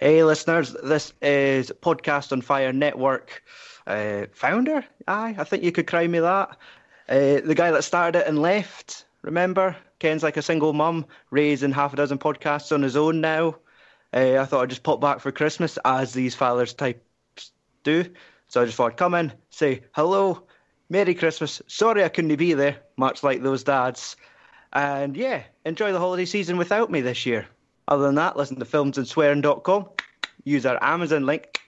Hey, listeners, this is Podcast on Fire Network uh, founder. Aye, I think you could cry me that. Uh, the guy that started it and left, remember? Ken's like a single mum, raising half a dozen podcasts on his own now. Uh, I thought I'd just pop back for Christmas, as these fathers types do. So I just thought I'd come in, say hello, Merry Christmas. Sorry I couldn't be there, much like those dads. And yeah, enjoy the holiday season without me this year. Other than that, listen to filmsandswearing.com, use our Amazon link,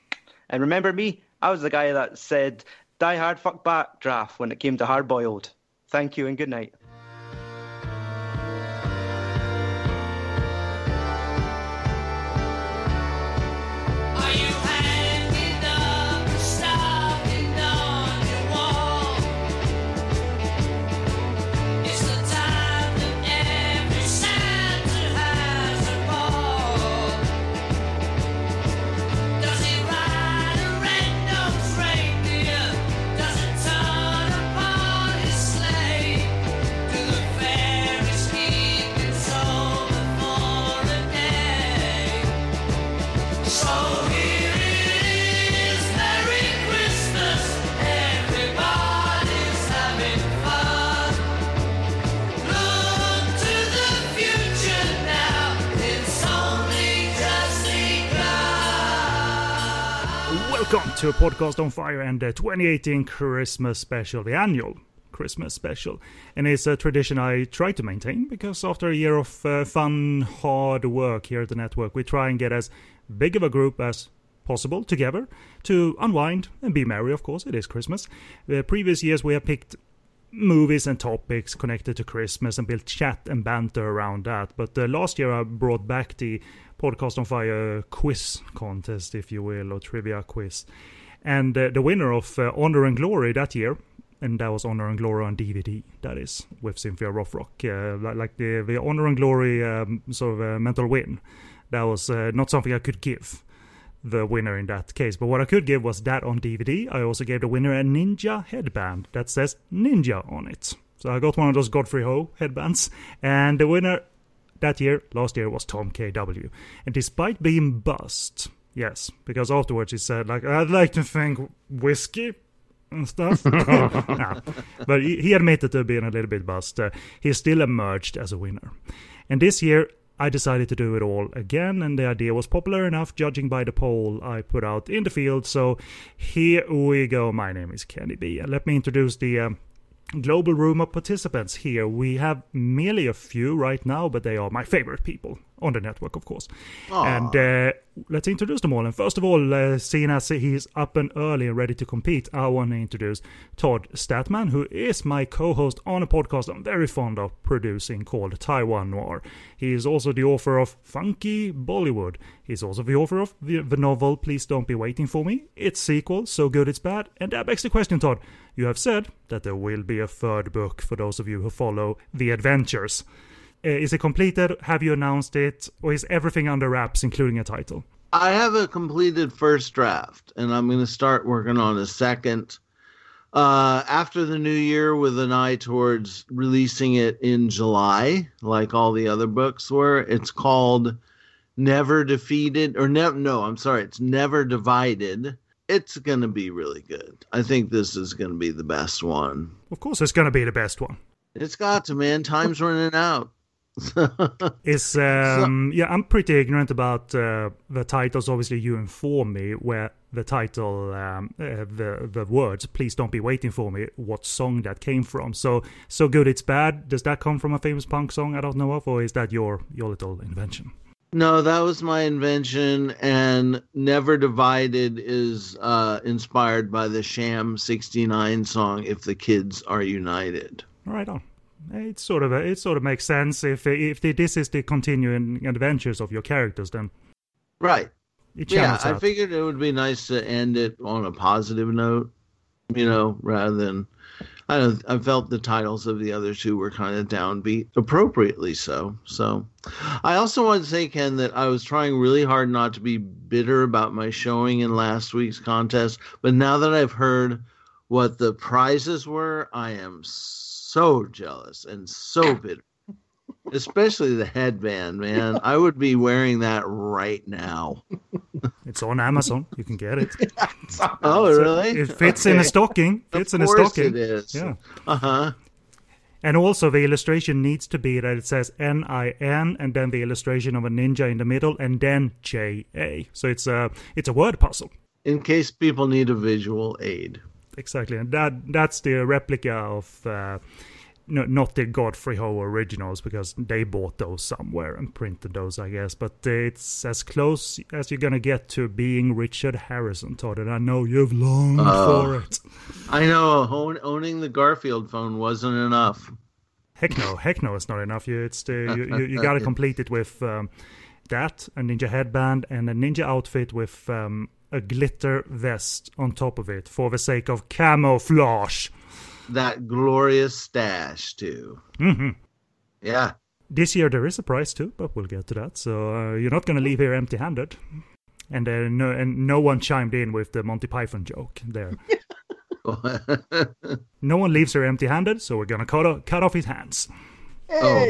and remember me, I was the guy that said Die Hard fuck Backdraft when it came to hard boiled. Thank you and good night. Podcast on fire and the 2018 Christmas special, the annual Christmas special. And it's a tradition I try to maintain because after a year of uh, fun, hard work here at the network, we try and get as big of a group as possible together to unwind and be merry, of course. It is Christmas. The previous years we have picked movies and topics connected to Christmas and built chat and banter around that. But uh, last year I brought back the Podcast on Fire quiz contest, if you will, or trivia quiz. And uh, the winner of uh, Honor and Glory that year, and that was Honor and Glory on DVD, that is, with Cynthia Rothrock. Uh, like the, the Honor and Glory um, sort of uh, mental win. That was uh, not something I could give the winner in that case. But what I could give was that on DVD. I also gave the winner a ninja headband that says ninja on it. So I got one of those Godfrey Ho headbands. And the winner that year, last year, was Tom KW. And despite being bust, yes, because afterwards he said, like, I'd like to thank whiskey and stuff. But he, he, admitted to being a little bit bust. Uh, he still emerged as a winner. And this year, I decided to do it all again, and the idea was popular enough, judging by the poll I put out in the field. So here we go. My name is Kenny B, and let me introduce the um, global room of participants here. We have merely a few right now, but they are my favorite people on the network, of course. Aww. And uh, let's introduce them all. And first of all, uh, seeing as he's up and early and ready to compete, I want to introduce Todd Stadtman, who is my co-host on a podcast I'm very fond of producing called Taiwan Noir. He is also the author of Funky Bollywood. He's also the author of the, the novel Please Don't Be Waiting For Me. Its sequel, So Good It's Bad. And that begs the question, Todd. You have said that there will be a third book for those of you who follow the adventures. Uh, is it completed? Have you announced it? Or is everything under wraps, including a title? I have a completed first draft, and I'm going to start working on a second uh, after the new year with an eye towards releasing it in July, like all the other books were. It's called Never Defeated, or ne- no, I'm sorry, it's Never Divided. It's going to be really good. I think this is going to be the best one. Of course, it's going to be the best one. It's got to, man. Time's running out. is um, so, yeah, I'm pretty ignorant about uh, the titles. Obviously, you inform me where the title, um, uh, the the words "Please don't be waiting for me." What song that came from? So so good, it's bad. Does that come from a famous punk song I don't know of, or is that your your little invention? No, that was my invention, and Never Divided is uh, inspired by the Sham '69 song "If the Kids Are United." Right on. It sort of it sort of makes sense if if this is the continuing adventures of your characters then. Right. Yeah i figured it would be nice to end it on a positive note you know rather than i i felt the titles of the other two were kind of downbeat appropriately so so i also want to say ken that i was trying really hard not to be bitter about my showing in last week's contest but now that i've heard what the prizes were i am so jealous and so bitter. Especially the headband, man. I would be wearing that right now. It's on Amazon. You can get it. oh, really? It fits okay. in a stocking. Fits of in a stocking. It is. Yeah. Uh huh. And also, the illustration needs to be that it says N I N and then the illustration of a ninja in the middle and then J A. So it's a it's a word puzzle. In case people need a visual aid. Exactly, and that that's the replica of. Uh, no, not the Godfrey Ho originals because they bought those somewhere and printed those, I guess. But it's as close as you're gonna get to being Richard Harrison, Todd. And I know you've longed uh, for it. I know own, owning the Garfield phone wasn't enough. Heck no, heck no, it's not enough. You it's the, you, you, you got to complete it with um, that, a ninja headband, and a ninja outfit with um, a glitter vest on top of it for the sake of camouflage that glorious stash too. Mm-hmm. Yeah. This year there is a prize too, but we'll get to that. So uh, you're not going to leave here empty-handed. And uh, no, and no one chimed in with the Monty Python joke there. no one leaves here empty-handed, so we're gonna cut off, cut off his hands. Oh,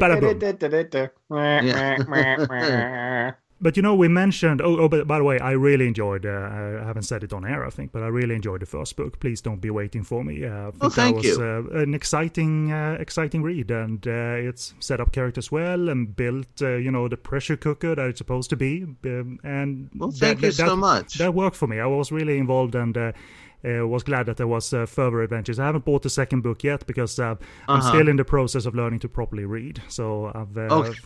yeah. But you know, we mentioned. Oh, oh but by the way, I really enjoyed. Uh, I haven't said it on air, I think, but I really enjoyed the first book. Please don't be waiting for me. Uh, well, thank that was you. Uh, an exciting, uh, exciting read, and uh, it's set up characters well and built. Uh, you know, the pressure cooker that it's supposed to be. Um, and well, thank that, you that, so much. That worked for me. I was really involved and uh, was glad that there was uh, further adventures. I haven't bought the second book yet because uh, uh-huh. I'm still in the process of learning to properly read. So I've. Uh, okay.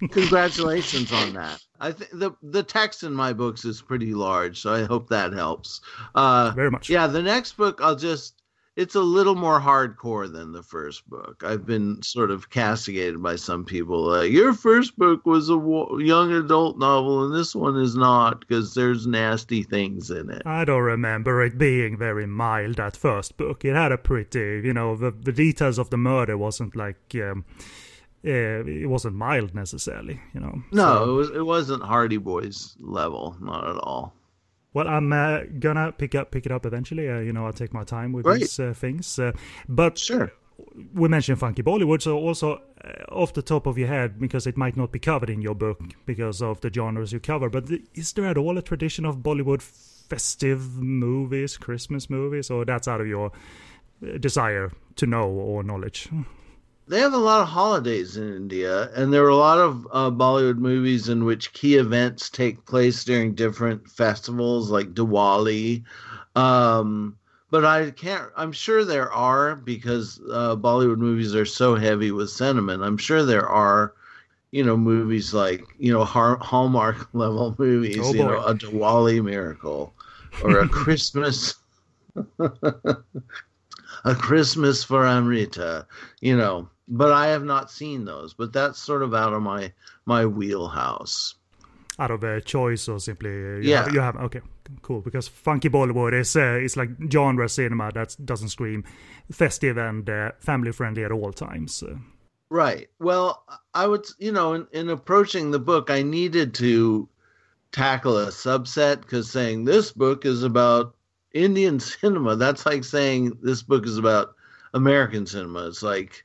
Congratulations on that. I think the the text in my books is pretty large, so I hope that helps. Uh, Very much. Yeah, the next book I'll just it's a little more hardcore than the first book. I've been sort of castigated by some people. Uh, Your first book was a young adult novel, and this one is not because there's nasty things in it. I don't remember it being very mild. That first book, it had a pretty, you know, the the details of the murder wasn't like. Um, uh, it wasn't mild necessarily, you know. No, so. it was. It wasn't Hardy Boys level, not at all. Well, I'm uh, gonna pick up pick it up eventually. Uh, you know, I'll take my time with these uh, things. Uh, but sure, we mentioned funky Bollywood, so also uh, off the top of your head, because it might not be covered in your book because of the genres you cover. But is there at all a tradition of Bollywood festive movies, Christmas movies, or that's out of your uh, desire to know or knowledge? They have a lot of holidays in India, and there are a lot of uh, Bollywood movies in which key events take place during different festivals, like Diwali. Um, but I can't. I'm sure there are because uh, Bollywood movies are so heavy with sentiment. I'm sure there are, you know, movies like you know Hallmark level movies. Oh, you know, a Diwali miracle or a Christmas. a Christmas for Amrita, you know, but I have not seen those. But that's sort of out of my my wheelhouse. Out of a choice, or simply uh, you yeah, have, you have okay, cool. Because funky Bollywood is uh, it's like genre cinema that doesn't scream festive and uh, family friendly at all times. Right. Well, I would, you know, in, in approaching the book, I needed to tackle a subset because saying this book is about Indian cinema, that's like saying this book is about American cinema. It's like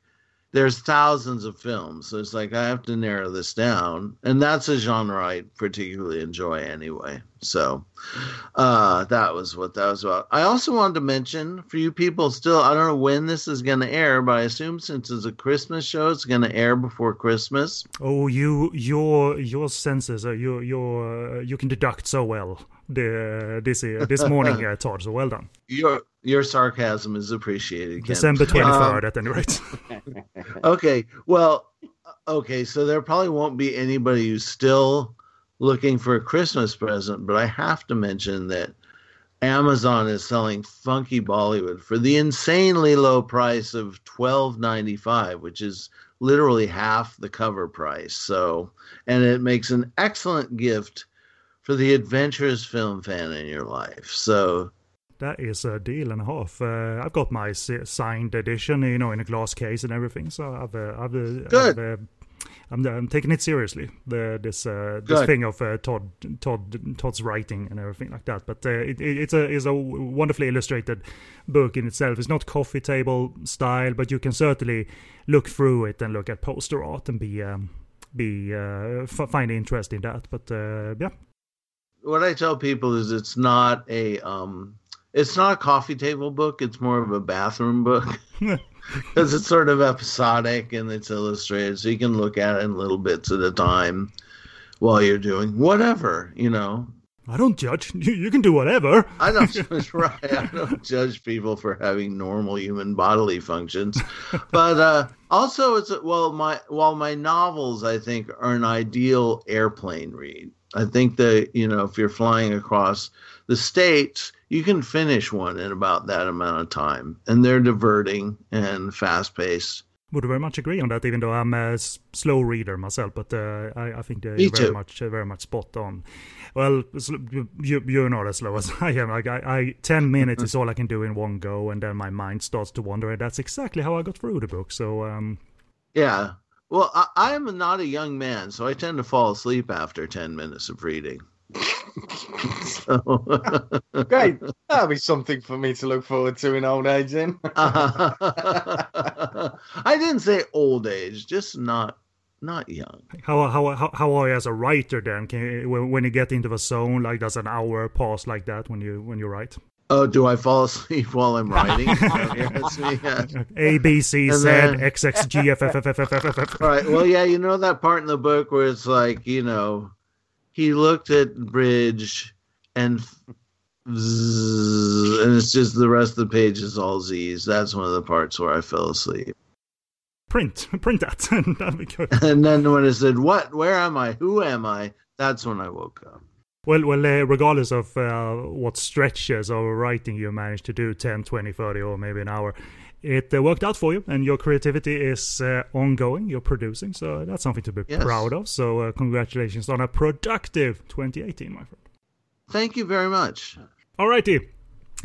there's thousands of films. So it's like I have to narrow this down, and that's a genre I particularly enjoy anyway. So uh, that was what that was about. I also wanted to mention for you people still, I don't know when this is going to air, but I assume since it's a Christmas show, it's going to air before Christmas. Oh, you your your senses, uh, your your uh, you can deduct so well the this uh, this morning, uh, Todd. So well done. Your your sarcasm is appreciated. Ken. December twenty third, um, at any rate. okay, well, okay, so there probably won't be anybody who's still looking for a Christmas present, but I have to mention that Amazon is selling Funky Bollywood for the insanely low price of twelve ninety five, which is literally half the cover price. So, and it makes an excellent gift for the adventurous film fan in your life. So that is a deal and a half. Uh, I've got my signed edition, you know, in a glass case and everything. So I've, uh, I've, uh, good. I've, uh, I'm, I'm, taking it seriously. The, this uh, this thing of uh, Todd Todd Todd's writing and everything like that. But it, it, it's a it's a wonderfully illustrated book in itself. It's not coffee table style, but you can certainly look through it and look at poster art and be um, be find interest in that. But yeah, what I tell people is it's not a um, it's not a coffee table book. It's more of a bathroom book because it's sort of episodic and it's illustrated, so you can look at it in little bits at a time while you're doing whatever, you know. I don't judge. You, you can do whatever. I don't right. I don't judge people for having normal human bodily functions, but uh, also it's well my while my novels I think are an ideal airplane read. I think that you know if you're flying across the states, you can finish one in about that amount of time, and they're diverting and fast paced would very much agree on that, even though I'm a slow reader myself. But uh, I, I, think they're Me very too. much, uh, very much spot on. Well, you, you're not as slow as I am. Like I, I ten minutes is all I can do in one go, and then my mind starts to wander, and that's exactly how I got through the book. So, um, yeah. Well, I, am not a young man, so I tend to fall asleep after ten minutes of reading. so. Great. That'll be something for me to look forward to in old age then. I didn't say old age, just not not young. How how how, how are you as a writer then? Can you, when you get into the zone, like does an hour pass like that when you when you write? Oh, do I fall asleep while I'm writing? Oh, a B C Z X X G F F F F F F F. All right. Well, yeah, you know that part in the book where it's like, you know, he looked at Bridge and and it's just the rest of the page is all Z's. That's one of the parts where I fell asleep. Print, print that, and that'd be good. And then when it said, "What? Where am I? Who am I?" That's when I woke up. Well, well, uh, regardless of uh, what stretches of writing you managed to do 10, 20, 30, or maybe an hour, it uh, worked out for you and your creativity is uh, ongoing you're producing so that's something to be yes. proud of so uh, congratulations on a productive 2018 my friend thank you very much alrighty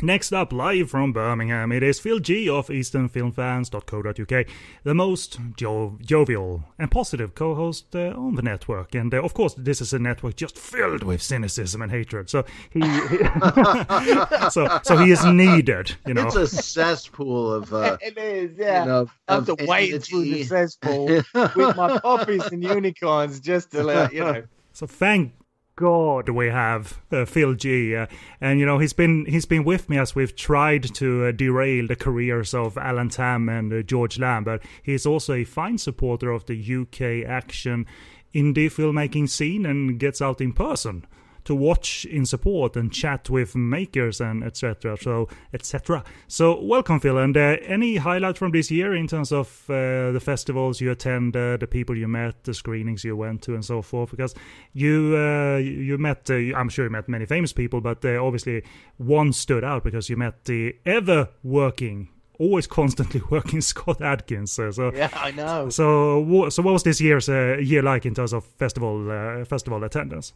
Next up, live from Birmingham, it is Phil G of EasternFilmFans.co.uk, the most jo- jovial and positive co host uh, on the network. And uh, of course, this is a network just filled with cynicism and hatred. So he, he so, so he is needed, you know. It's a cesspool of. Uh, it is, yeah. You know, I have to wade through the cesspool with my poppies and unicorns just to let, you know. So thank God we have uh, Phil G, uh, and you know he's been he's been with me as we've tried to uh, derail the careers of Alan Tam and uh, George Lam, but he's also a fine supporter of the UK action indie filmmaking scene and gets out in person to watch in support and chat with makers and etc. So etc. So welcome, Phil. And uh, any highlight from this year in terms of uh, the festivals you attended, the people you met, the screenings you went to, and so forth? Because you uh, you met, uh, I'm sure you met many famous people, but uh, obviously one stood out because you met the ever working always constantly working Scott Adkins. So, so, yeah, I know. So so what was this year's uh, year like in terms of festival uh, festival attendance?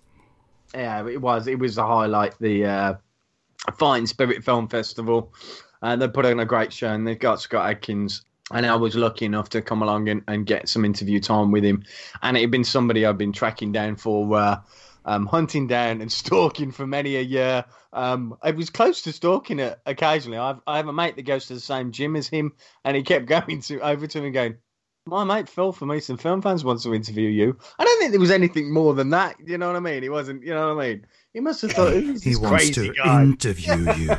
Yeah, it was. It was a highlight. The uh, Fighting Spirit Film Festival. Uh, they put on a great show, and they've got Scott Adkins. And I was lucky enough to come along and, and get some interview time with him. And it had been somebody I've been tracking down for, uh, um, hunting down and stalking for many a year. Um, I was close to stalking it occasionally. I've, I have a mate that goes to the same gym as him, and he kept going to over to him going, my mate Phil from Eastern Film Fans wants to interview you. I don't think there was anything more than that. You know what I mean? He wasn't. You know what I mean? He must have thought he wants to guy. interview you.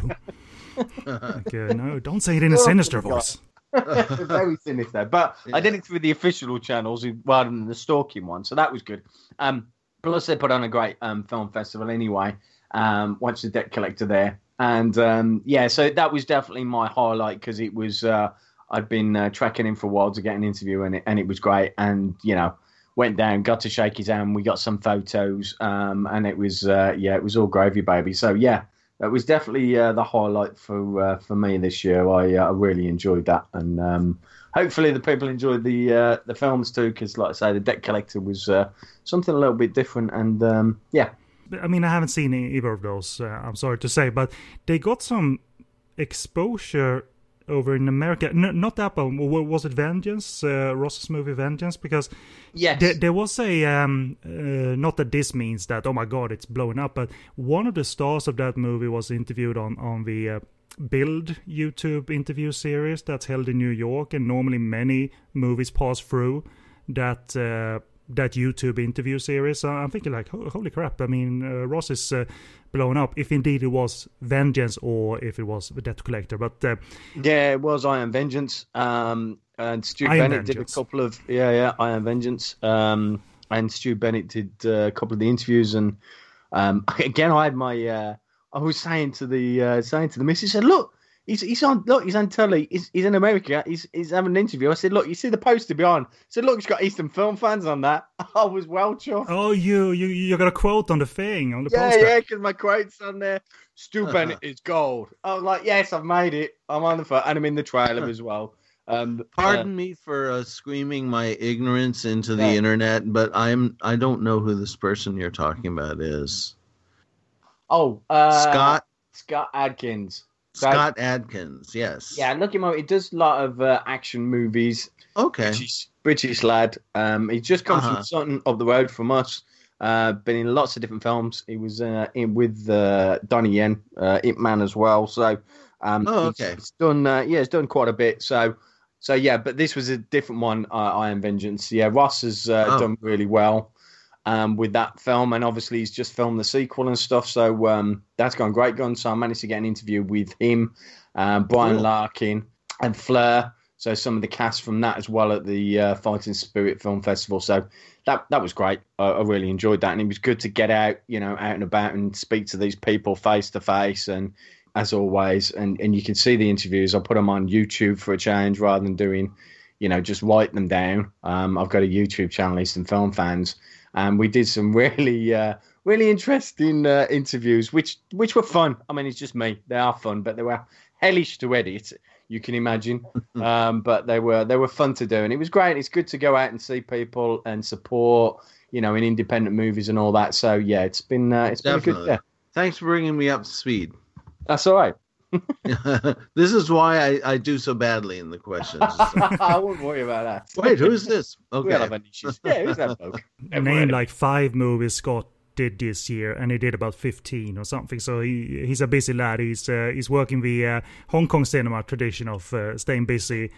okay, no, don't say it in a sinister voice. Very sinister, but yeah. I did it through the official channels rather than the stalking one, so that was good. Um, plus, they put on a great um, film festival anyway. Um, watched the Debt Collector there, and um, yeah, so that was definitely my highlight because it was. Uh, I'd been uh, tracking him for a while to get an interview, and it, and it was great. And you know, went down, got to shake his hand. We got some photos, um, and it was uh, yeah, it was all gravy, baby. So yeah, that was definitely uh, the highlight for uh, for me this year. I uh, I really enjoyed that, and um, hopefully the people enjoyed the uh, the films too. Because like I say, the Debt Collector was something a little bit different, and um, yeah. I mean, I haven't seen either of those. I'm sorry to say, but they got some exposure over in America. N- not that one. Was it Vengeance? Uh, Ross's movie Vengeance? Because yes, there, there was a um, uh, not that this means that oh my god it's blowing up, but one of the stars of that movie was interviewed on on the. Uh, Build YouTube interview series that's held in New York, and normally many movies pass through that uh, that YouTube interview series. I'm thinking like, holy crap! I mean, uh, Ross is uh, blown up. If indeed it was Vengeance or if it was the Debt Collector, but uh, yeah, it was I Am Vengeance. Um, and Stu Bennett did a couple of yeah, yeah, I Am Vengeance. Um, and Stu Bennett did uh, a couple of the interviews, and um, again, I had my. Uh, I was saying to the uh, saying to the missus, said, "Look, he's he's on look, he's on telly. He's, he's in America. He's he's having an interview." I said, "Look, you see the poster behind?" I said, "Look, it's got Eastern Film fans on that." I was well chuffed. Oh, you you you got a quote on the thing on the yeah, poster. Yeah, because my quote's on there. Stu Bennett is gold. I was like, "Yes, I've made it. I'm on the foot, and I'm in the trailer as well." Um, Pardon uh, me for uh, screaming my ignorance into the yeah. internet, but I'm I don't know who this person you're talking about is. Oh, uh, Scott Scott Adkins. Scott Adkins, yes. Yeah, look him up. He does a lot of uh, action movies. Okay. British, British lad. Um, he just comes uh-huh. from something up the road from us. Uh, been in lots of different films. He was uh, in with uh, Donnie Yen, uh, Ip Man as well. So, um, oh, okay. He's, he's done, uh, yeah, he's done quite a bit. So, so yeah, but this was a different one. Uh, I Am Vengeance. Yeah, Ross has uh, oh. done really well um, with that film, and obviously he's just filmed the sequel and stuff. So um, that's gone great, gun. So I managed to get an interview with him, um, Brian cool. Larkin, and Fleur. So some of the cast from that as well at the uh, Fighting Spirit Film Festival. So that that was great. I, I, really enjoyed that, and it was good to get out, you know, out and about and speak to these people face to face. And as always, and and you can see the interviews. I put them on YouTube for a change rather than doing, you know, just write them down. Um, I've got a YouTube channel, Eastern Film Fans and we did some really uh, really interesting uh, interviews, which which were fun. I mean, it's just me; they are fun, but they were hellish to edit. You can imagine, um, but they were they were fun to do, and it was great. It's good to go out and see people and support, you know, in independent movies and all that. So yeah, it's been uh, it's Definitely. been good. Yeah. Thanks for bringing me up to speed. That's all right. This is why I, I do so badly in the questions. I won't worry about that. Wait, who's this? Okay. yeah, who's that bloke? Named like five movies Scott did this year, and he did about fifteen or something. So he he's a busy lad. He's uh, he's working the uh, Hong Kong cinema tradition of uh, staying busy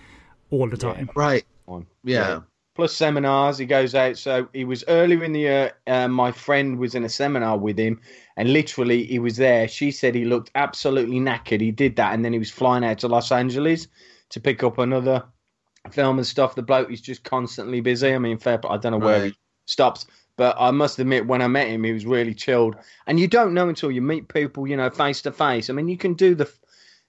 all the time. Yeah, right. Yeah. yeah plus seminars. He goes out. So he was earlier in the year. Uh, my friend was in a seminar with him, and literally he was there. She said he looked absolutely knackered. He did that, and then he was flying out to Los Angeles to pick up another film and stuff. The bloke is just constantly busy. I mean, fair. But I don't know where right. he stops. But I must admit, when I met him, he was really chilled. And you don't know until you meet people, you know, face to face. I mean, you can do the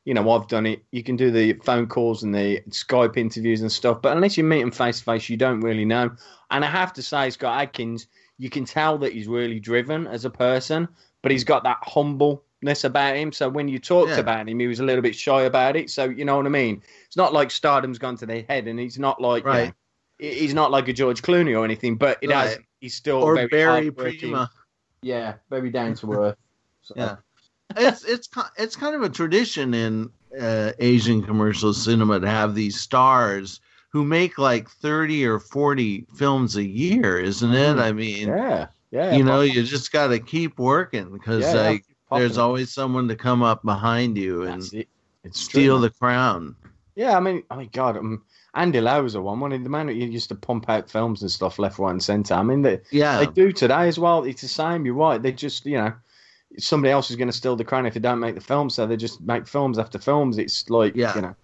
you know, I've done it. You can do the phone calls and the Skype interviews and stuff, but unless you meet him face to face, you don't really know. And I have to say, Scott Adkins, you can tell that he's really driven as a person, but he's got that humbleness about him. So when you talked yeah. about him, he was a little bit shy about it. So you know what I mean? It's not like stardom's gone to their head, and he's not like right. Um, you know, he's not like a George Clooney or anything, but it right. has. He's still or very Barry Prima. Yeah, very down to earth. So. Yeah it's it's it's kind of a tradition in uh, Asian commercial cinema to have these stars who make like 30 or 40 films a year, isn't it? Mm. I mean, yeah, yeah. You know, you just got to keep working because yeah, like there's always someone to come up behind you and steal true, the crown. Yeah, I mean, I mean, God, um, Andy Lau was a one. One of the man who used to pump out films and stuff left, right, and centre. I mean, they yeah, they do today as well. It's the same. You're right. They just, you know, somebody else is going to steal the crown if they don't make the film. So they just make films after films. It's like yeah. you know.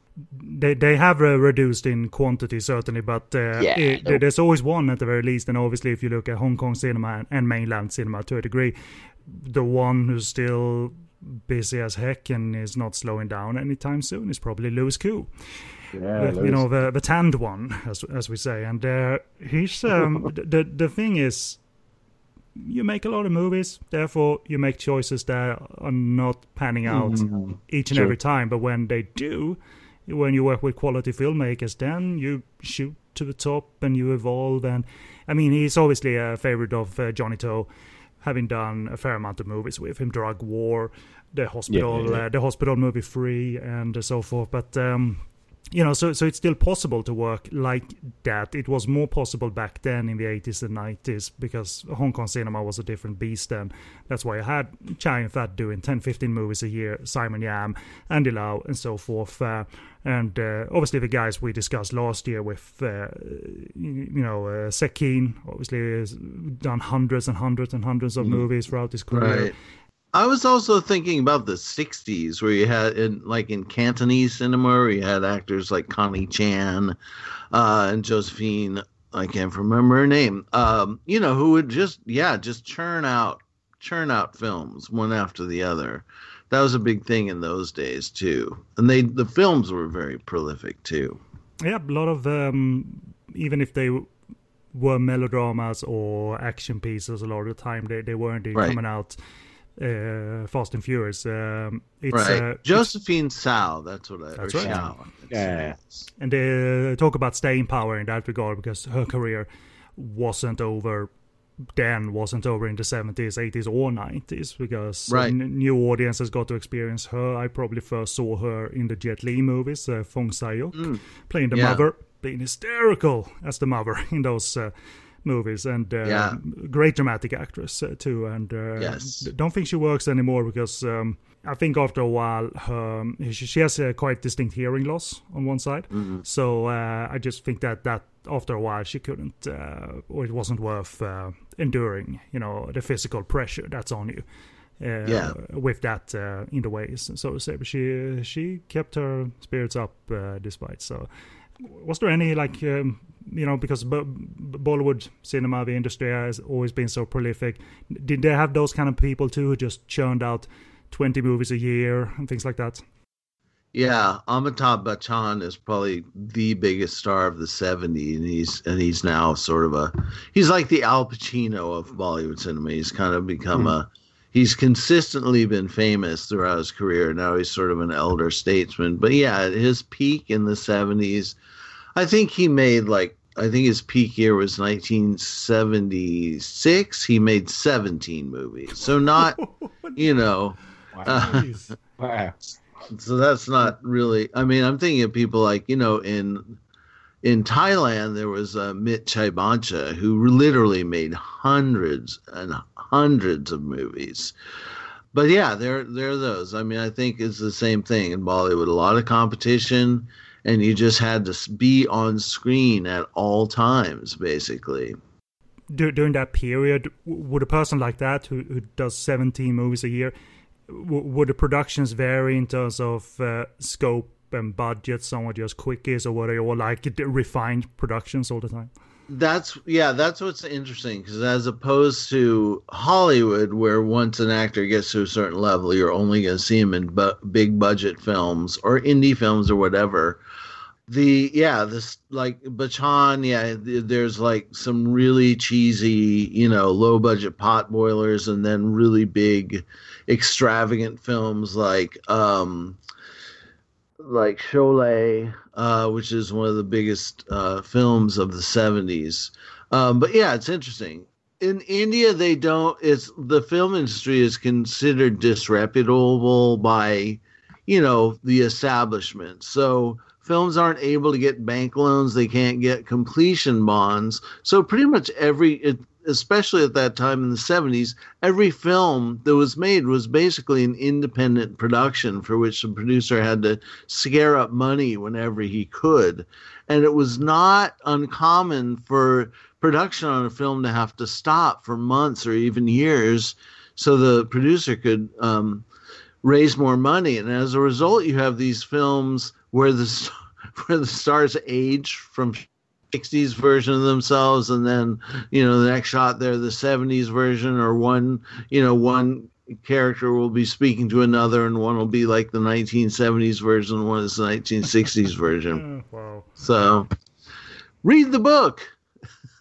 They they have uh, reduced in quantity certainly, but uh, yeah, it, there's always one at the very least. And obviously, if you look at Hong Kong cinema and mainland cinema to a degree, the one who's still busy as heck and is not slowing down anytime soon is probably Louis Koo. Yeah, the, you know the the tanned one, as as we say, and uh, he's um, the the thing is you make a lot of movies, therefore you make choices that are not panning out mm-hmm. each and sure. every time. But when they do, when you work with quality filmmakers, then you shoot to the top and you evolve. And I mean, he's obviously a favorite of uh, Johnnie To, having done a fair amount of movies with him, Drug War, the hospital, yeah, yeah, yeah. Uh, the hospital movie Three, and so forth. But um, you know, so so it's still possible to work like that. It was more possible back then in the 80s and 90s because Hong Kong cinema was a different beast then. That's why I had Chow Yun-fat doing 10, 15 movies a year, Simon Yam, Andy Lau, and so forth. Uh, and uh, obviously the guys we discussed last year with, uh, you know, uh, Sek Keen, obviously has done hundreds and hundreds and hundreds of mm. movies throughout his career. Right. I was also thinking about the '60s, where you had, in, like in Cantonese cinema, where you had actors like Connie Chan uh, and Josephine. I can't remember her name. Um, you know, who would just, yeah, just churn out, churn out films one after the other. That was a big thing in those days too, and they the films were very prolific too. Yeah, a lot of um, even if they were melodramas or action pieces, a lot of the time they they weren't right. coming out uh, Fast and Furious. Um, it's, right. Uh, Josephine Siao, that's what I. That's right. Yeah. yeah. And they talk about staying power in that regard because her career wasn't over then wasn't over in the 70s 80s or 90s because right. new audiences got to experience her i probably first saw her in the jet li movies uh, Fong Sai-yuk mm. playing the yeah. mother being hysterical as the mother in those uh, movies and uh, yeah. great dramatic actress uh, too. And uh, yes. don't think she works anymore because um, I think after a while her, she, she, has a quite distinct hearing loss on one side. Mm-hmm. So uh, I just think that that after a while she couldn't uh, or it wasn't worth uh, enduring. You know the physical pressure that's on you. Uh, yeah. with that uh, in the ways, so to say. But she she kept her spirits up uh, despite. So, was there any like um, you know, because Bollywood cinema, the industry has always been so prolific. Did they have those kind of people too who just churned out 20 movies a year and things like that? Yeah, Amitabh Bachchan is probably the biggest star of the '70s, and he's and he's now sort of a he's like the Al Pacino of Bollywood cinema. He's kind of become mm. a he's consistently been famous throughout his career. Now he's sort of an elder statesman. But yeah, his peak in the '70s, I think he made like I think his peak year was 1976. He made 17 movies, so not you know. Uh, wow. So that's not really. I mean, I'm thinking of people like you know in in Thailand there was uh, Mit Chaibancha who literally made hundreds and hundreds of movies. But yeah, there there are those. I mean, I think it's the same thing in Bollywood. A lot of competition and you just had to be on screen at all times, basically. During that period, would a person like that who, who does 17 movies a year, would the productions vary in terms of uh, scope and budgets are just quickies, or they all like refined productions all the time? That's yeah, that's what's interesting because as opposed to Hollywood, where once an actor gets to a certain level, you're only going to see him in bu- big budget films or indie films or whatever the yeah this like Bachchan, yeah there's like some really cheesy you know low budget pot boilers and then really big extravagant films like um like Sholay uh which is one of the biggest uh films of the 70s um but yeah it's interesting. In India they don't it's the film industry is considered disreputable by you know the establishment. So films aren't able to get bank loans. They can't get completion bonds. So pretty much every especially at that time in the 70s every film that was made was basically an independent production for which the producer had to scare up money whenever he could. And it was not uncommon for production on a film to have to stop for months or even years so the producer could um, raise more money. And as a result you have these films where the where the stars age from 60s version of themselves and then you know the next shot they're the 70s version or one you know one character will be speaking to another and one will be like the 1970s version one is the 1960s version wow so read the book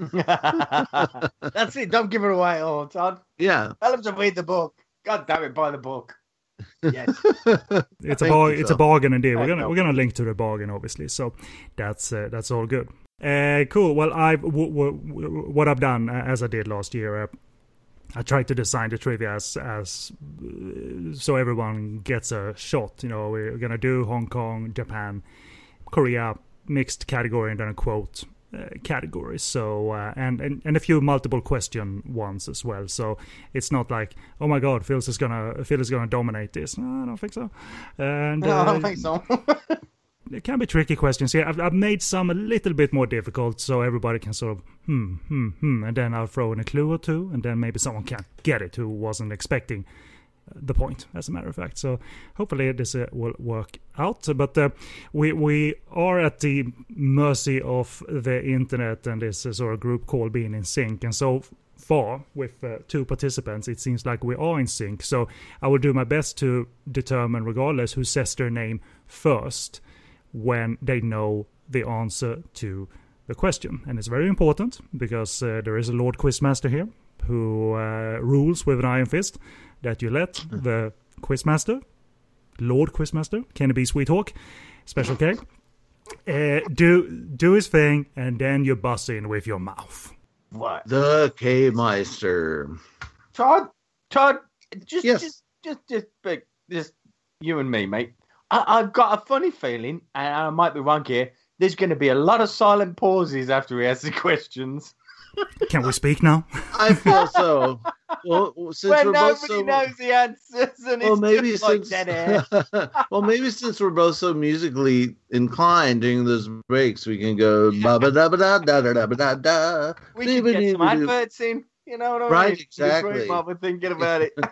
that's it don't give it away all todd yeah tell them to read the book god damn it buy the book Yes. it's a bar- it's a bargain indeed. We're gonna we're gonna link to the bargain obviously. So that's uh, that's all good. Uh, cool. Well, I've w- w- what I've done uh, as I did last year. Uh, I tried to design the trivia as, as uh, so everyone gets a shot. You know, we're gonna do Hong Kong, Japan, Korea mixed category and then a quote uh, category. So uh, and, and and a few multiple question ones as well. So it's not like oh my god, Phil's is gonna Phil is gonna dominate this. No, I don't think so. And no, I don't think so. it can be tricky questions here. I've, I've made some a little bit more difficult so everybody can sort of hmm hmm hmm, and then I'll throw in a clue or two, and then maybe someone can get it who wasn't expecting the point, as a matter of fact. So hopefully this uh, will work out. But uh, we we are at the mercy of the internet and this uh, sort of group call being in sync. And so far, with uh, two participants, it seems like we are in sync. So I will do my best to determine, regardless who says their name first, when they know the answer to the question. And it's very important because uh, there is a Lord Quizmaster here who uh, rules with an iron fist that you let the quizmaster, Lord Quizmaster, Kenny Sweethawk, Special K, uh, do do his thing, and then you bust in with your mouth. What? The K Meister. Todd, Todd, just, yes. just, just, just, just, just you and me, mate. I, have got a funny feeling, and I might be wrong here. There's going to be a lot of silent pauses after we ask the questions. Can we speak now? I feel so. Well, since when we're nobody both so, knows the answers, and well, maybe since like well, maybe since we're both so musically inclined during those breaks, we can go ba ba da ba da da da da da da. We can get some adverts in. You know what I mean? Right, exactly. Just thinking about it.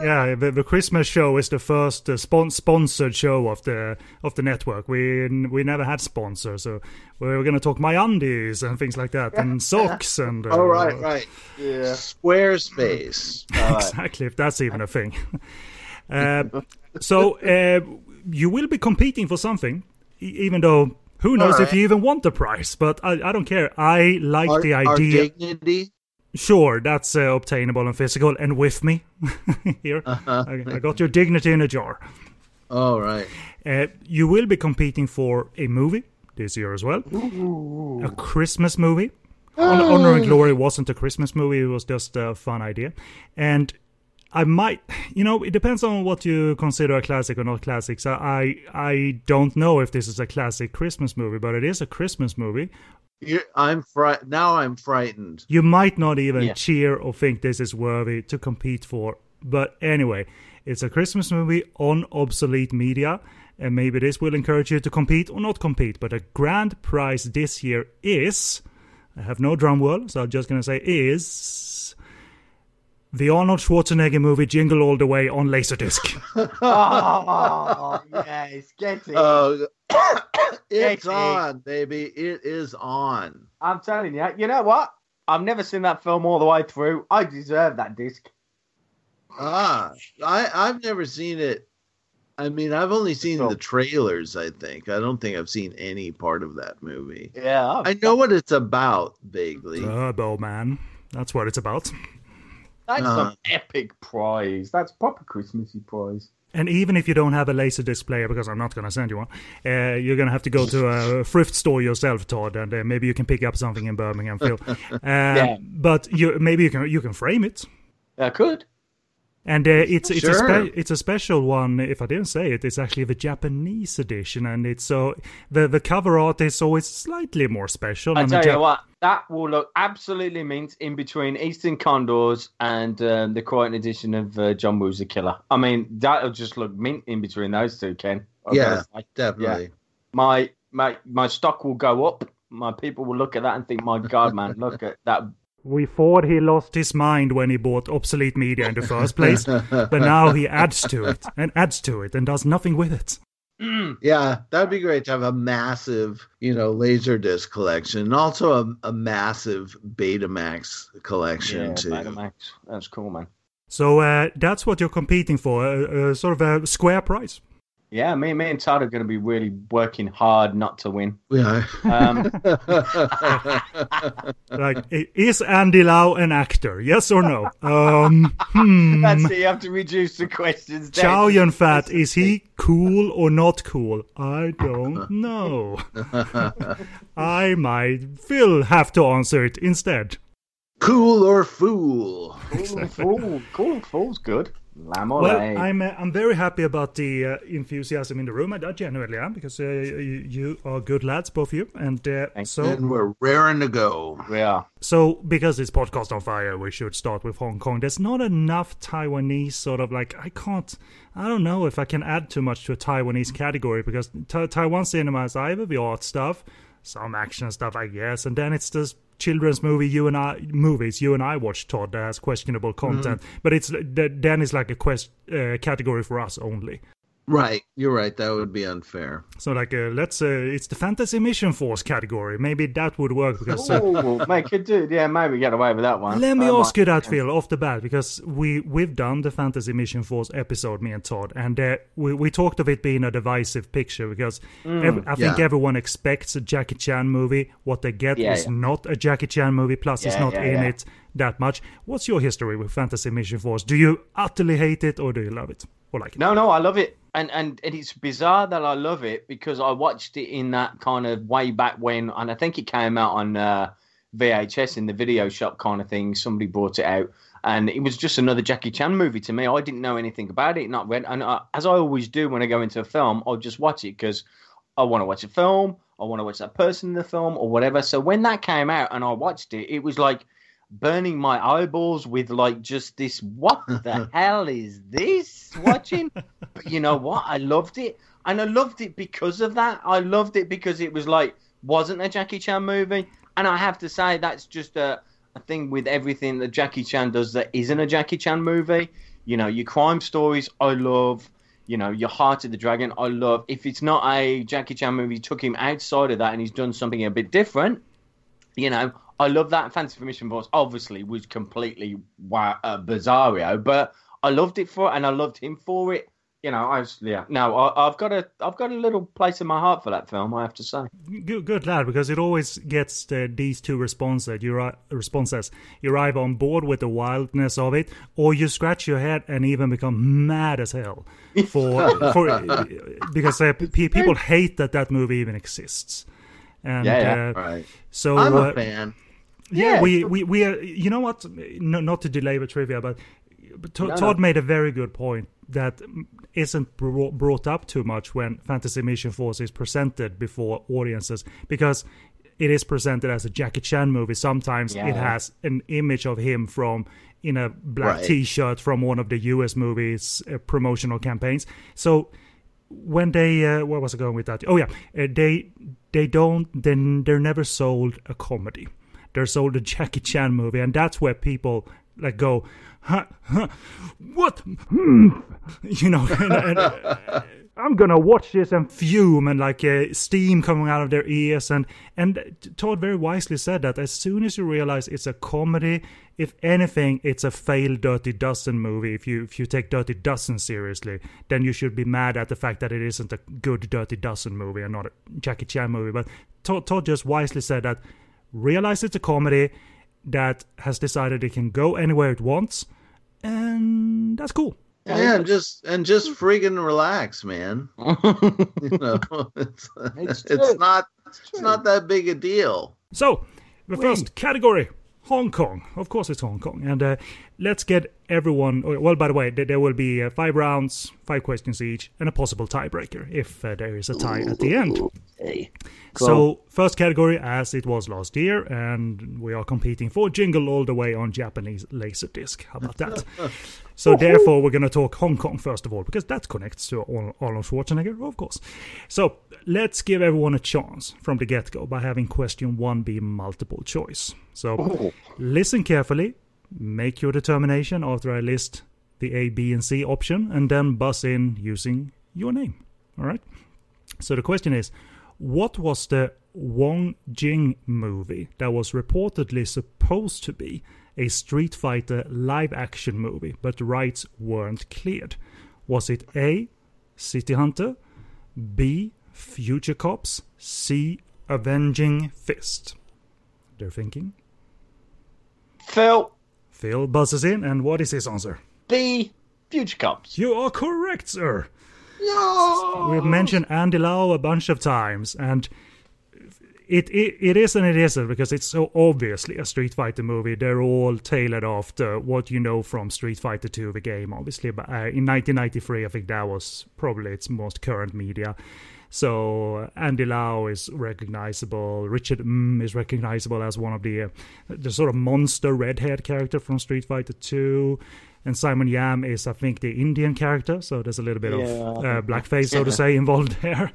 yeah, the, the, Christmas show is the first uh, spon- sponsored show of the of the network. We we never had sponsors, so we were going to talk my undies and things like that, and socks and. Uh, oh right, right. Yeah. Squarespace. exactly, if that's even a thing. uh, so uh, you will be competing for something, even though who knows right. if you even want the prize? But I, I don't care. I like our, the idea. Our dignity. Sure, that's uh, obtainable and physical. And with me here, uh-huh. I, I, got your dignity in a jar. All right. Uh, you will be competing for a movie this year as well. Ooh. A Christmas movie. Honor and Glory wasn't a Christmas movie; it was just a fun idea. And I might, you know, it depends on what you consider a classic or not classic. So I, I don't know if this is a classic Christmas movie, but it is a Christmas movie. You're, I'm fri- now. I'm frightened. You might not even yeah. cheer or think this is worthy to compete for. But anyway, it's a Christmas movie on obsolete media, and maybe this will encourage you to compete or not compete. But the grand prize this year is, I have no drum roll, so I'm just gonna say is the Arnold Schwarzenegger movie Jingle All the Way on Laserdisc. oh, yes, get it. Uh, it's get on, it. baby. It is on. I'm telling you, you know what? I've never seen that film all the way through. I deserve that disc. Ah, I, I've never seen it. I mean, I've only seen the trailers, I think. I don't think I've seen any part of that movie. Yeah. I've... i know what it's about, vaguely. Turbo Man. That's what it's about. That's uh, some epic prize. That's proper Christmassy prize. And even if you don't have a laser display, because I'm not going to send you one, uh, you're going to have to go to a thrift store yourself, Todd, and uh, maybe you can pick up something in Birmingham, Phil. Uh, yeah. But you, maybe you can you can frame it. I could. And uh, it's it's sure. a spe- it's a special one. If I didn't say it, it's actually the Japanese edition, and it's so the the cover art is always slightly more special. I tell you what, that will look absolutely mint in between Eastern Condors and um, the Criterion edition of uh, John Woo's The Killer. I mean, that'll just look mint in between those two, Ken. Yeah, definitely. Yeah. My my my stock will go up. My people will look at that and think, "My God, man, look at that we thought he lost his mind when he bought obsolete media in the first place, but now he adds to it and adds to it and does nothing with it. Yeah, that'd be great to have a massive, you know, Laserdisc collection and also a, a massive Betamax collection yeah, too. Betamax, that's cool, man. So uh, that's what you're competing for, a, uh, sort of a square price. Yeah, me, me and Todd are going to be really working hard not to win. Yeah. Um, like, is Andy Lau an actor? Yes or no? Um, hmm. That's it. You have to reduce the questions. Chow Yun Fat, is he cool or not cool? I don't know. I might Phil have to answer it instead. Cool or fool. Cool or fool. Cool fool's good. Well, I'm uh, I'm very happy about the uh, enthusiasm in the room. I, I genuinely am because uh, you, you, are good lads, both of you, and uh, so and we're raring to go. Yeah. So because this podcast on fire, we should start with Hong Kong. There's not enough Taiwanese sort of like I can't. I don't know if I can add too much to a Taiwanese category because ta- Taiwan cinema is either the art stuff, some action stuff, I guess, and then it's just children's movie you and I movies you and I watch Todd that has questionable content, mm-hmm. but it's then it's like a quest uh, category for us only. Right, you're right. That would be unfair. So, like, uh, let's. Uh, it's the Fantasy Mission Force category. Maybe that would work because. Uh, Ooh, make could do. Yeah, maybe get away with that one. Let me ask you that, Phil, off the bat, because we we've done the Fantasy Mission Force episode, me and Todd, and uh, we we talked of it being a divisive picture because mm, ev- I think yeah. everyone expects a Jackie Chan movie. What they get yeah, is yeah. not a Jackie Chan movie. Plus, it's not in it that much. What's your history with Fantasy Mission Force? Do you utterly hate it or do you love it or like it? No, no, I love it and, and it's bizarre that I love it because I watched it in that kind of way back when, and I think it came out on uh, VHS in the video shop kind of thing. Somebody brought it out, and it was just another Jackie Chan movie to me. I didn't know anything about it, not read, and I, as I always do when I go into a film, I'll just watch it because I want to watch a film, I want to watch that person in the film or whatever. So when that came out and I watched it, it was like burning my eyeballs with like just this what the hell is this watching? But you know what? I loved it. And i loved it because of that. I loved it because it was like wasn't a jackie chan movie. And i have to say that's just a, a thing with everything that jackie chan does that isn't a jackie chan movie. You know your crime stories i love. You know your heart of the dragon i love. If it's not a jackie chan movie took him outside of that and he's done something a bit different you know I love that Fantasy Mission Force. Obviously, was completely wow, uh, bizarro, but I loved it for, it, and I loved him for it. You know, I was yeah. No, I, have got a I've got a little place in my heart for that film. I have to say. Good, good lad, because it always gets the, these two responses. You responses. You're either on board with the wildness of it, or you scratch your head and even become mad as hell for for because uh, people hate that that movie even exists. And, yeah, yeah. Uh, right. So I'm a uh, fan. Yeah, yeah, we we we are, you know what? No, not to delay the trivia, but, but no, Todd no. made a very good point that isn't brought up too much when Fantasy Mission Force is presented before audiences because it is presented as a Jackie Chan movie. Sometimes yeah. it has an image of him from in a black right. T-shirt from one of the U.S. movies uh, promotional campaigns. So when they uh, where was I going with that? Oh yeah, uh, they they don't then they're never sold a comedy they're sold a Jackie Chan movie, and that's where people like go, huh, huh, what? Hmm. You know, and, and, uh, I'm gonna watch this and fume and like uh, steam coming out of their ears. And and Todd very wisely said that as soon as you realize it's a comedy, if anything, it's a failed Dirty Dozen movie. If you if you take Dirty Dozen seriously, then you should be mad at the fact that it isn't a good Dirty Dozen movie and not a Jackie Chan movie. But Todd, Todd just wisely said that realize it's a comedy that has decided it can go anywhere it wants, and that's cool. Yeah, and just and just freaking relax, man. you know, it's, it's, it's not it's, it's, not that big a deal. So, the first category, Hong Kong. Of course, it's Hong Kong, and uh, let's get everyone. Well, by the way, there will be uh, five rounds, five questions each, and a possible tiebreaker if uh, there is a tie at the end. Hey. Cool. So, first category, as it was last year, and we are competing for Jingle All the Way on Japanese Laserdisc. How about that? so, therefore, we're going to talk Hong Kong first of all, because that connects to Arnold Schwarzenegger, of course. So, let's give everyone a chance from the get go by having question one be multiple choice. So, oh. listen carefully, make your determination after I list the A, B, and C option, and then buzz in using your name. All right? So, the question is what was the Wong Jing movie that was reportedly supposed to be a Street Fighter live action movie, but rights weren't cleared? Was it A. City Hunter, B. Future Cops, C. Avenging Fist? They're thinking. Phil. Phil buzzes in, and what is his answer? B. Future Cops. You are correct, sir. No! We've mentioned Andy Lau a bunch of times, and it, it it is and it isn't because it's so obviously a Street Fighter movie. They're all tailored after what you know from Street Fighter 2, the game, obviously. But uh, in 1993, I think that was probably its most current media. So Andy Lau is recognizable. Richard Ng is recognizable as one of the uh, the sort of monster redhead character from Street Fighter 2. And Simon Yam is, I think, the Indian character. So there's a little bit yeah. of uh, blackface, so to say, involved there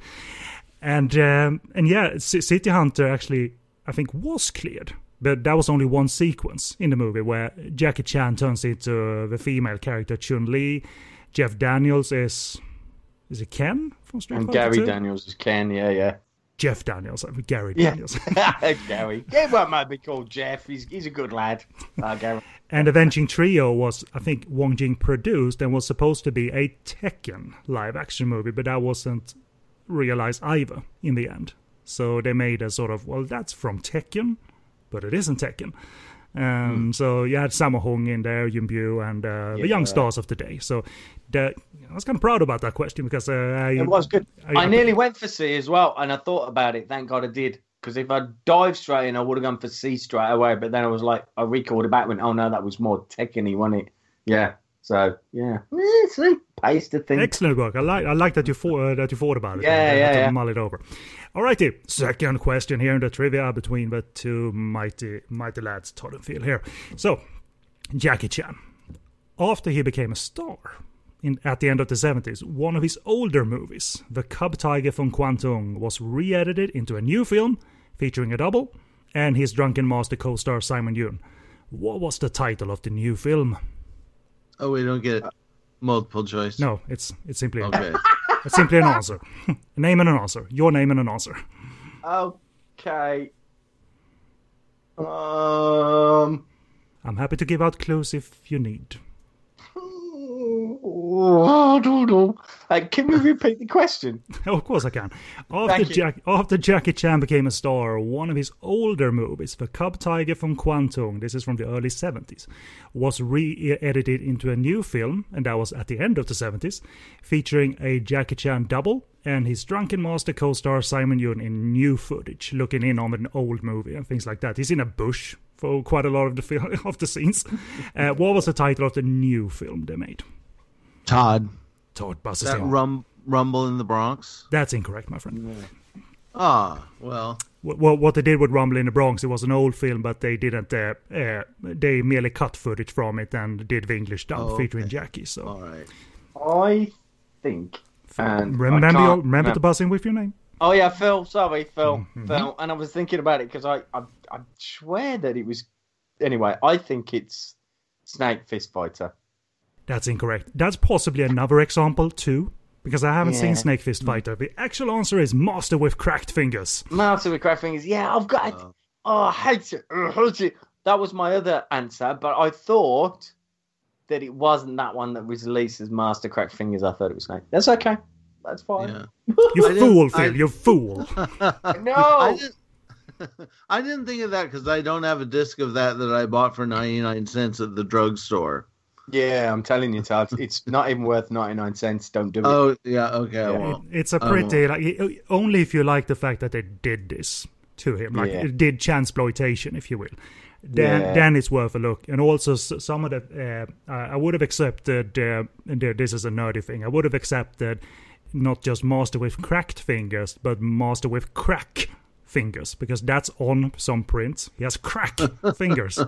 and um, and yeah, C- City Hunter actually I think was cleared, but that was only one sequence in the movie where Jackie Chan turns into the female character Chun Li. Jeff Daniels is is it Ken from Street and Fighter? Gary 2? Daniels is Ken, yeah, yeah. Jeff Daniels, I mean, Gary yeah. Daniels. Gary. Yeah, well, might be called Jeff. He's he's a good lad. Uh, Gary. and Avenging Trio was, I think, Wong Jing produced and was supposed to be a Tekken live action movie, but that wasn't realize either in the end. So they made a sort of, well, that's from Tekken, but it isn't Tekken. Um, mm. So you had Sammo Hung in there, Yuen Biao, and uh, yeah, the young stars of the day. So the, I was kind of proud about that question because uh, I, it was good. I, I, nearly went for C as well, and I thought about it. Thank God I did. Because if I dived straight in, I would have gone for C straight away. But then I was like, I recalled it back, went, oh no, that was more Tekken-y, wasn't it? Yeah. So yeah, see, paste the thing. Excellent work. I like I like that you thought uh, that you thought about it. Yeah, and, yeah, yeah. Mull it over. Alrighty, second question here in the trivia between the two mighty mighty lads, Todd and Phil here. So, Jackie Chan, after he became a star. In, at the end of the 70s, one of his older movies, The Cub Tiger from Kwantung, was re edited into a new film featuring a double and his drunken master co star Simon Yuen. What was the title of the new film? Oh, we don't get multiple choice. No, it's it's simply okay. it's simply an answer. a name and an answer. Your name and an answer. Okay. Um. I'm happy to give out clues if you need. Uh, can we repeat the question? oh, of course I can. After, Jack, after Jackie Chan became a star, one of his older movies, The Cub Tiger from Kwantung, this is from the early 70s, was re edited into a new film, and that was at the end of the 70s, featuring a Jackie Chan double and his drunken master co star Simon Yuen in new footage, looking in on an old movie and things like that. He's in a bush for quite a lot of the, film, of the scenes. Uh, what was the title of the new film they made? Todd. Todd buses that rum, Rumble in the Bronx. That's incorrect, my friend. Yeah. Ah, well. What, what they did with Rumble in the Bronx, it was an old film, but they didn't. Uh, uh, they merely cut footage from it and did the English dub oh, okay. featuring Jackie. So, all right. I think. And remember, remember, remember to buzz in with your name. Oh yeah, Phil. Sorry, Phil. Mm-hmm. Phil. And I was thinking about it because I, I, I swear that it was. Anyway, I think it's Snake Fist Fighter. That's incorrect. That's possibly another example too, because I haven't yeah. seen Snake Fist. Fighter. The actual answer is Master with Cracked Fingers. Master with Cracked Fingers. Yeah, I've got. It. Oh, I hate it. I hate it. That was my other answer, but I thought that it wasn't that one that was released as Master Cracked Fingers. I thought it was Snake. That's okay. That's fine. Yeah. you fool, Phil. You fool. no. I didn't, I didn't think of that because I don't have a disc of that that I bought for 99 cents at the drugstore. Yeah, I'm telling you, Todd, it's not even worth 99 cents. Don't do it. Oh, yeah, okay. Yeah. It, it's a pretty, like, only if you like the fact that they did this to him, like, yeah. did chansploitation, if you will. Then, yeah. then it's worth a look. And also, some of the, uh, I would have accepted, uh, this is a nerdy thing, I would have accepted not just master with cracked fingers, but master with crack fingers, because that's on some prints. He has crack fingers.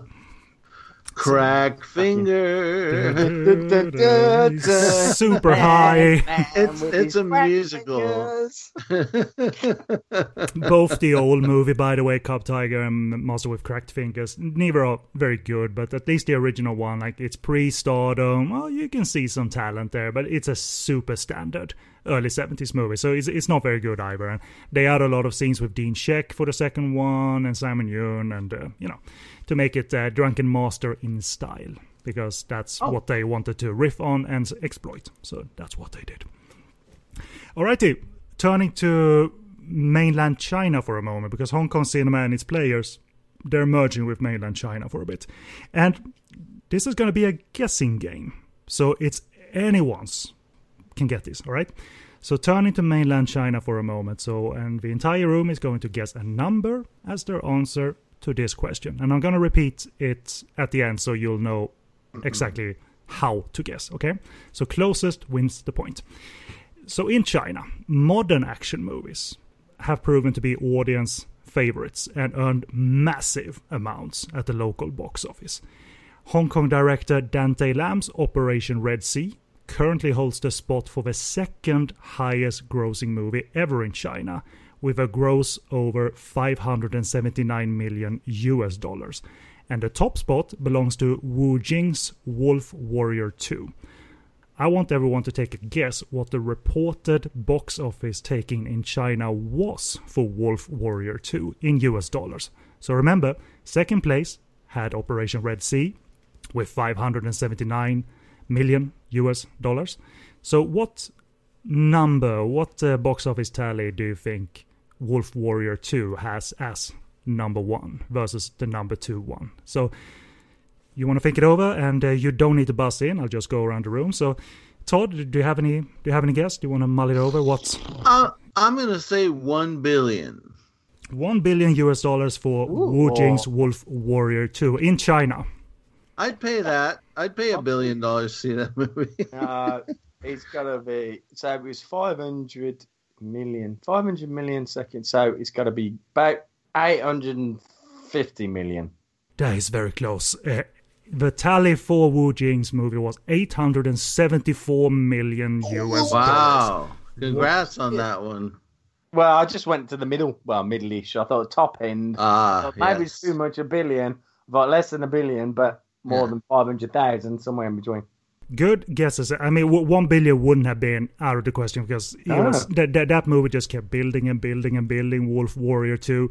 Crack finger. Super high. It's it's a musical. Both the old movie, by the way, Cub Tiger and Master with Cracked Fingers, neither are very good, but at least the original one, like it's pre-stardom. Well, you can see some talent there, but it's a super standard early 70s movie. So it's, it's not very good either. And they had a lot of scenes with Dean Shek for the second one and Simon Yuen and, uh, you know, to make it uh, Drunken Master in style because that's oh. what they wanted to riff on and exploit. So that's what they did. Alrighty, turning to mainland China for a moment because Hong Kong cinema and its players they're merging with mainland China for a bit. And this is going to be a guessing game. So it's anyone's can get this, all right? So turning to mainland China for a moment. So, and the entire room is going to guess a number as their answer to this question. And I'm going to repeat it at the end so you'll know exactly how to guess. Okay? So closest wins the point. So in China, modern action movies have proven to be audience favorites and earned massive amounts at the local box office. Hong Kong director Dante Lam's Operation Red Sea currently holds the spot for the second highest grossing movie ever in China, with a gross over 579 million US dollars. And the top spot belongs to Wu Jing's Wolf Warrior 2. I want everyone to take a guess what the reported box office taking in China was for Wolf Warrior 2 in US dollars. So remember, second place had Operation Red Sea with 579 million US dollars. So what number, what uh, box office tally do you think Wolf Warrior 2 has as number one versus the number two one? So you want to think it over, and uh, you don't need to buzz in. I'll just go around the room. So, Todd, do you have any? Do you have any guess? Do you want to mull it over? What's? Uh, I'm gonna say one billion. One billion US dollars for Ooh. Wu Jing's Wolf Warrior 2 in China. I'd pay that. I'd pay a billion dollars to see that movie. uh, it's got to be. So it was 500 million. 500 million seconds. So it's got to be about 850 million. That is very close. Uh, the tally for Wu Jing's movie was 874 million US Wow. Congrats on that one. Well, I just went to the middle, well, middle-ish. I thought top end. Ah, maybe yes. too much, a billion, but less than a billion, but more yeah. than 500,000, somewhere in between. Good guesses. I mean, one billion wouldn't have been out of the question because ah. was, that, that, that movie just kept building and building and building. Wolf Warrior 2.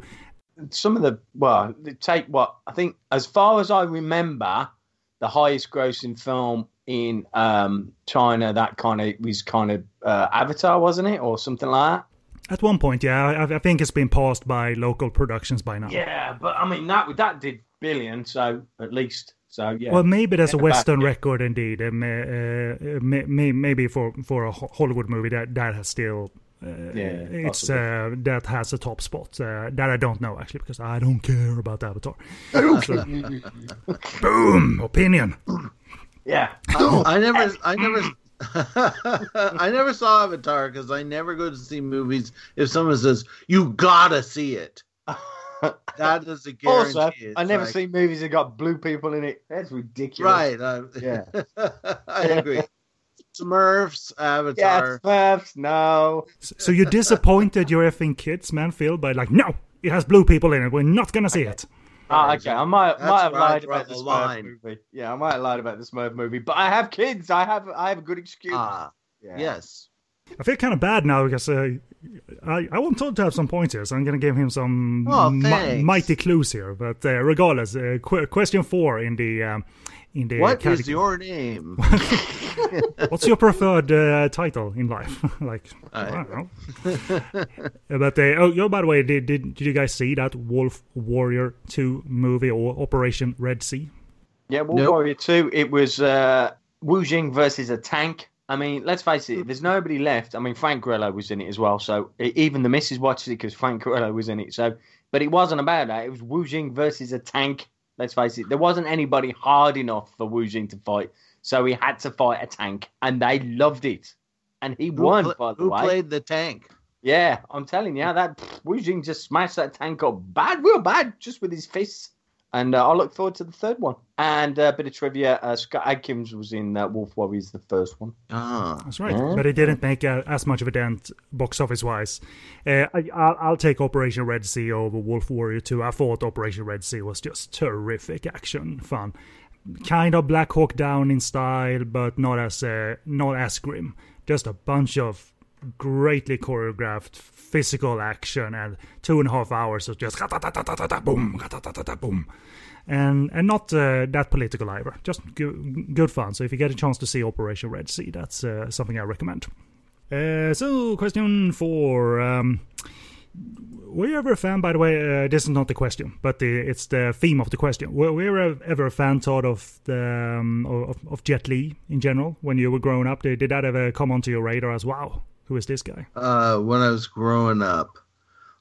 Some of the, well, take what, I think, as far as I remember, the highest grossing film in um, China, that kind of was kind of uh, Avatar, wasn't it? Or something like that. At one point, yeah, I, I, think it's been passed by local productions by now. Yeah, but I mean that that did billion, so at least so yeah. Well, maybe there's a Western record indeed. Uh, uh, maybe for for a Hollywood movie that that has still. Uh, yeah, it's uh, that has a top spot uh, that I don't know actually because I don't care about Avatar. so, boom opinion. Yeah, I, I never, I never, I never saw Avatar because I never go to see movies if someone says you gotta see it that is a guarantee. Also, I never like... seen movies that got blue people in it. That's ridiculous. Right. Uh, yeah. I agree. Smurfs, Avatar. Yeah, Smurfs, no. So you're disappointed your effing kids, man, Phil, by like, no, it has blue people in it. We're not going to see okay. it. Oh, okay. I might, might have lied about the Smurf line. movie. Yeah, I might have lied about the Smurf movie, but I have kids. I have, I have a good excuse. Ah, yeah. yes. I feel kind of bad now because uh, I, I want Todd to have some points here, so I'm going to give him some oh, mighty clues here. But uh, regardless, uh, qu- question four in the um, in the what category. is your name? What's your preferred uh, title in life? like I, I don't know. but uh, oh, yo, by the way, did, did did you guys see that Wolf Warrior Two movie or Operation Red Sea? Yeah, Wolf nope. Warrior Two. It was uh, Wu Jing versus a tank I mean, let's face it, there's nobody left. I mean, Frank Grillo was in it as well. So even the missus watched it because Frank Grillo was in it. So, but it wasn't about that. It was Wu Jing versus a tank. Let's face it, there wasn't anybody hard enough for Wu Jing to fight. So he had to fight a tank, and they loved it. And he who won, pl- by the who way. Who played the tank? Yeah, I'm telling you, that Wu Jing just smashed that tank up bad, real bad, just with his fists. And uh, I look forward to the third one. And a uh, bit of trivia: uh, Scott Adkins was in uh, Wolf Warriors, the first one. Ah, that's right. Yeah. But it didn't make uh, as much of a dent box office wise. Uh, I, will take Operation Red Sea over Wolf Warrior 2. I thought Operation Red Sea was just terrific action fun, kind of Black Hawk Down in style, but not as uh, not as grim. Just a bunch of greatly choreographed physical action and two and a half hours of just boom, boom, and and not uh, that political either. Just good, good fun. So if you get a chance to see Operation Red Sea, that's uh, something I recommend. Uh, so question four. Um, were you ever a fan, by the way? Uh, this is not the question, but the, it's the theme of the question. Were, were you ever a fan, Todd, of the um, of, of Jet Li in general when you were growing up? Did, did that ever come onto your radar as wow? Who is this guy? Uh, when I was growing up,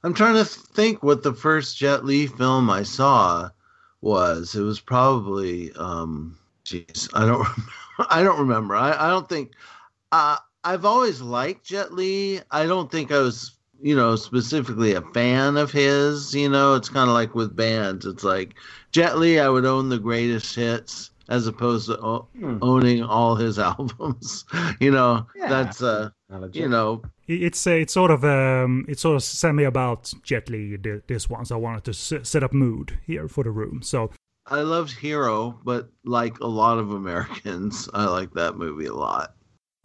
I'm trying to think what the first Jet Li film I saw was. It was probably, um, jeez, I don't, I don't remember. I, I don't think. Uh, I've always liked Jet Li. I don't think I was, you know, specifically a fan of his. You know, it's kind of like with bands. It's like Jet Li, I would own the greatest hits as opposed to o- hmm. owning all his albums. you know, yeah. that's uh, you know, it's uh, it's sort of um, it's sort of semi about Jet Li this one. So I wanted to set up mood here for the room. So I loved Hero, but like a lot of Americans, I like that movie a lot.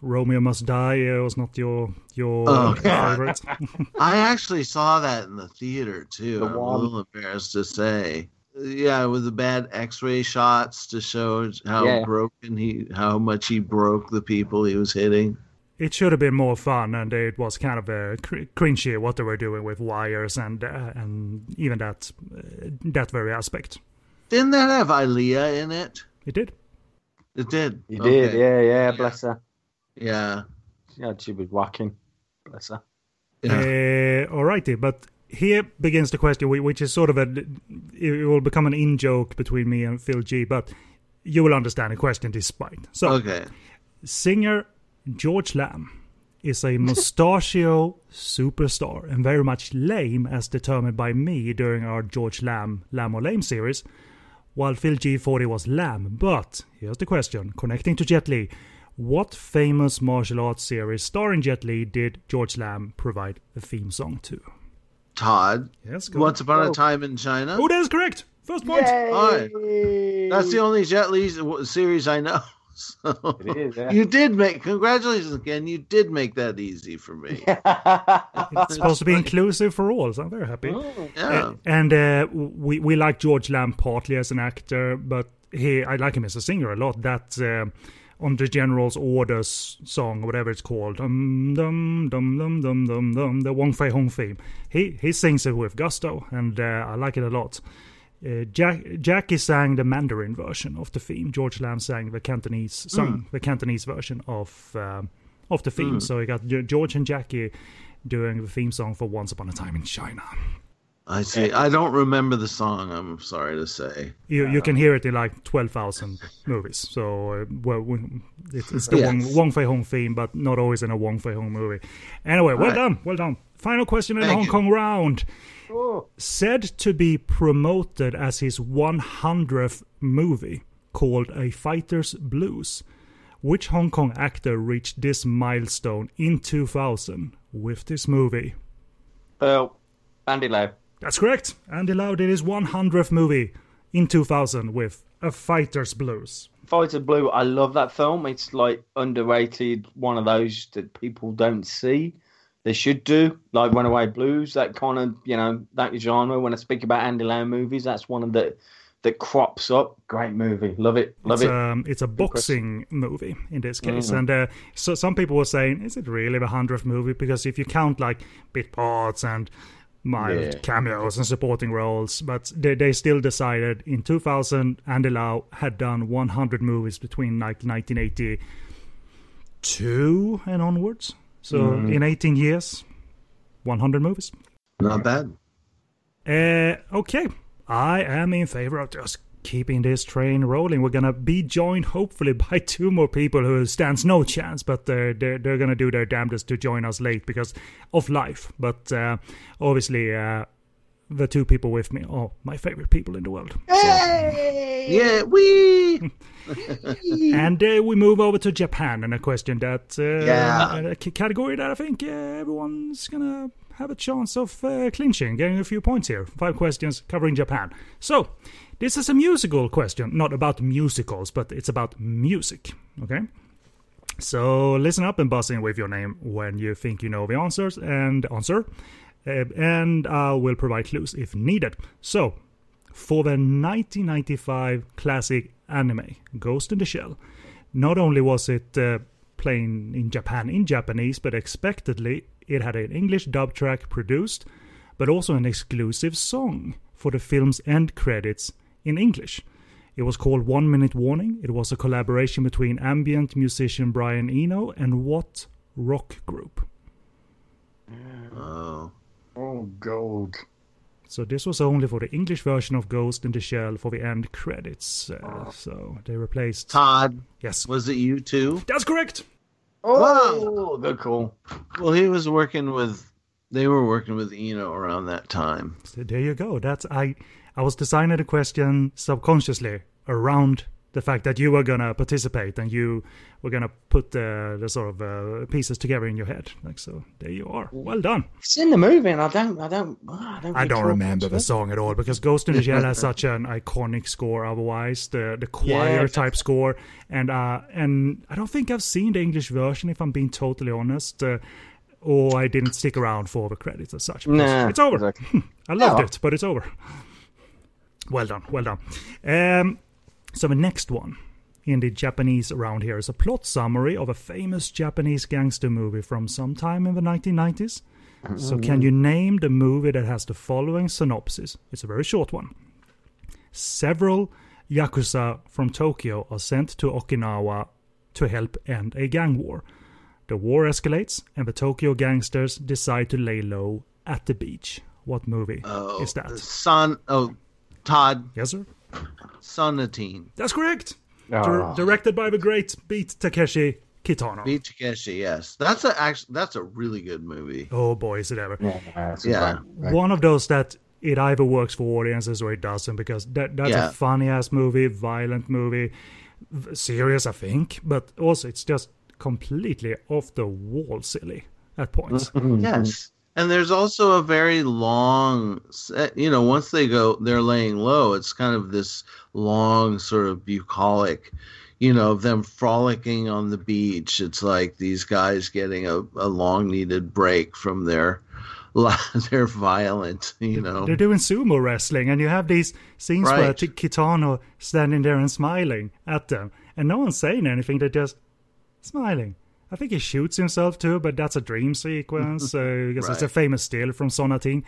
Romeo Must Die uh, was not your your oh, favorite. I actually saw that in the theater too. The I'm a little embarrassed to say. Yeah, with the bad X-ray shots to show how yeah. broken he, how much he broke the people he was hitting. It should have been more fun, and it was kind of a cr- cringy what they were doing with wires and uh, and even that uh, that very aspect. Didn't that have Aaliyah in it? It did. It did. It okay. did. Yeah, yeah. Bless her. Yeah. Yeah, she was whacking. Bless her. Yeah. Uh, alrighty, but here begins the question, which is sort of a. It will become an in joke between me and Phil G, but you will understand the question despite. So, okay. Singer George Lam is a mustachio superstar and very much lame as determined by me during our George Lam Lam or Lame series, while Phil G40 was Lamb. But here's the question connecting to Jet Li. What famous martial arts series starring Jet Li did George Lam provide a theme song to? Todd. Yes, go Once Upon oh. a Time in China. Oh, that is correct. First point. Yay. That's the only Jet Li series I know. So it is, yeah. You did make congratulations again. You did make that easy for me. it's supposed to be inclusive for all, so I'm very happy. Oh, yeah. Uh, and uh, we we like George Lam partly as an actor, but he I like him as a singer a lot. That uh, on the General's Orders song, or whatever it's called, dum dum dum dum dum dum dum, the Wong Fei Hung theme. He he sings it with gusto, and uh, I like it a lot. Uh, Jack, Jackie sang the Mandarin version of the theme. George Lam sang the Cantonese sung mm. the Cantonese version of um, of the theme. Mm. So we got George and Jackie doing the theme song for Once Upon a Time in China. I see. I don't remember the song. I'm sorry to say. You you can hear it in like twelve thousand movies. So uh, well, it's, it's the yes. Wong, Wong Fei Hung theme, but not always in a Wong Fei Hung movie. Anyway, well right. done, well done. Final question in Thank the Hong you. Kong round. Said to be promoted as his 100th movie, called A Fighter's Blues. Which Hong Kong actor reached this milestone in 2000 with this movie? Oh, Andy Lau. That's correct. Andy Lau did his 100th movie in 2000 with A Fighter's Blues. Fighter Blue, I love that film. It's like underrated, one of those that people don't see they should do, like Runaway Blues, that kind of, you know, that genre. When I speak about Andy Lau movies, that's one of the that crops up. Great movie, love it, love it's, it. Um, it's a boxing movie in this case, mm-hmm. and uh, so some people were saying, is it really the hundredth movie? Because if you count like bit parts and mild yeah. cameos and supporting roles, but they, they still decided in 2000 Andy Lau had done 100 movies between like 1982 and onwards. So mm. in 18 years, 100 movies. Not bad. Uh, okay. I am in favor of just keeping this train rolling. We're gonna be joined hopefully by two more people who stands no chance, but they're they're, they're gonna do their damnedest to join us late because of life. But uh, obviously, uh, the two people with me are my favorite people in the world. Hey! So. Yeah, we. and uh, we move over to Japan and a question that uh, yeah. a category that I think uh, everyone's gonna have a chance of uh, clinching, getting a few points here. Five questions covering Japan. So this is a musical question, not about musicals, but it's about music. Okay. So listen up and buzz in with your name when you think you know the answers and answer. Uh, and I will provide clues if needed. So, for the 1995 classic anime Ghost in the Shell, not only was it uh, playing in Japan in Japanese, but expectedly it had an English dub track produced, but also an exclusive song for the film's end credits in English. It was called One Minute Warning. It was a collaboration between ambient musician Brian Eno and what rock group? Oh. Oh, gold. So this was only for the English version of Ghost in the Shell for the end credits. Uh, so they replaced. Todd. Yes. Was it U2? That's correct. Oh, wow. good call. Well, he was working with. They were working with Eno around that time. So there you go. That's I. I was designing the question subconsciously around the fact that you were gonna participate and you were gonna put the, the sort of uh, pieces together in your head. Like so, there you are. Well done. It's in the movie, and I don't, I don't, I don't. I don't remember the song at all because Ghost in the Shell has such an iconic score. Otherwise, the the choir yeah, type score, and uh, and I don't think I've seen the English version. If I'm being totally honest. Uh, or I didn't stick around for the credits as such. Nah, it's over. Exactly. I loved it, but it's over. Well done, well done. Um, so the next one in the Japanese around here is a plot summary of a famous Japanese gangster movie from sometime in the 1990s. So can you name the movie that has the following synopsis? It's a very short one. Several yakuza from Tokyo are sent to Okinawa to help end a gang war. The war escalates and the Tokyo gangsters decide to lay low at the beach. What movie oh, is that? Son oh Todd. Yes, sir. Sonatine. That's correct. Oh. directed by the great Beat Takeshi Kitano. Beat Takeshi, yes. That's a actually that's a really good movie. Oh boy, is it ever! Yeah, yeah. one of those that it either works for audiences or it doesn't because that that's yeah. a funny ass movie, violent movie, serious I think, but also it's just completely off the wall silly at points. yes. And there's also a very long, set, you know, once they go, they're laying low. It's kind of this long, sort of bucolic, you know, of them frolicking on the beach. It's like these guys getting a, a long needed break from their their violent, you know. They're doing sumo wrestling, and you have these scenes right. where Kitano standing there and smiling at them, and no one's saying anything. They're just smiling. I think he shoots himself too, but that's a dream sequence because right. it's a famous still from Sonatine.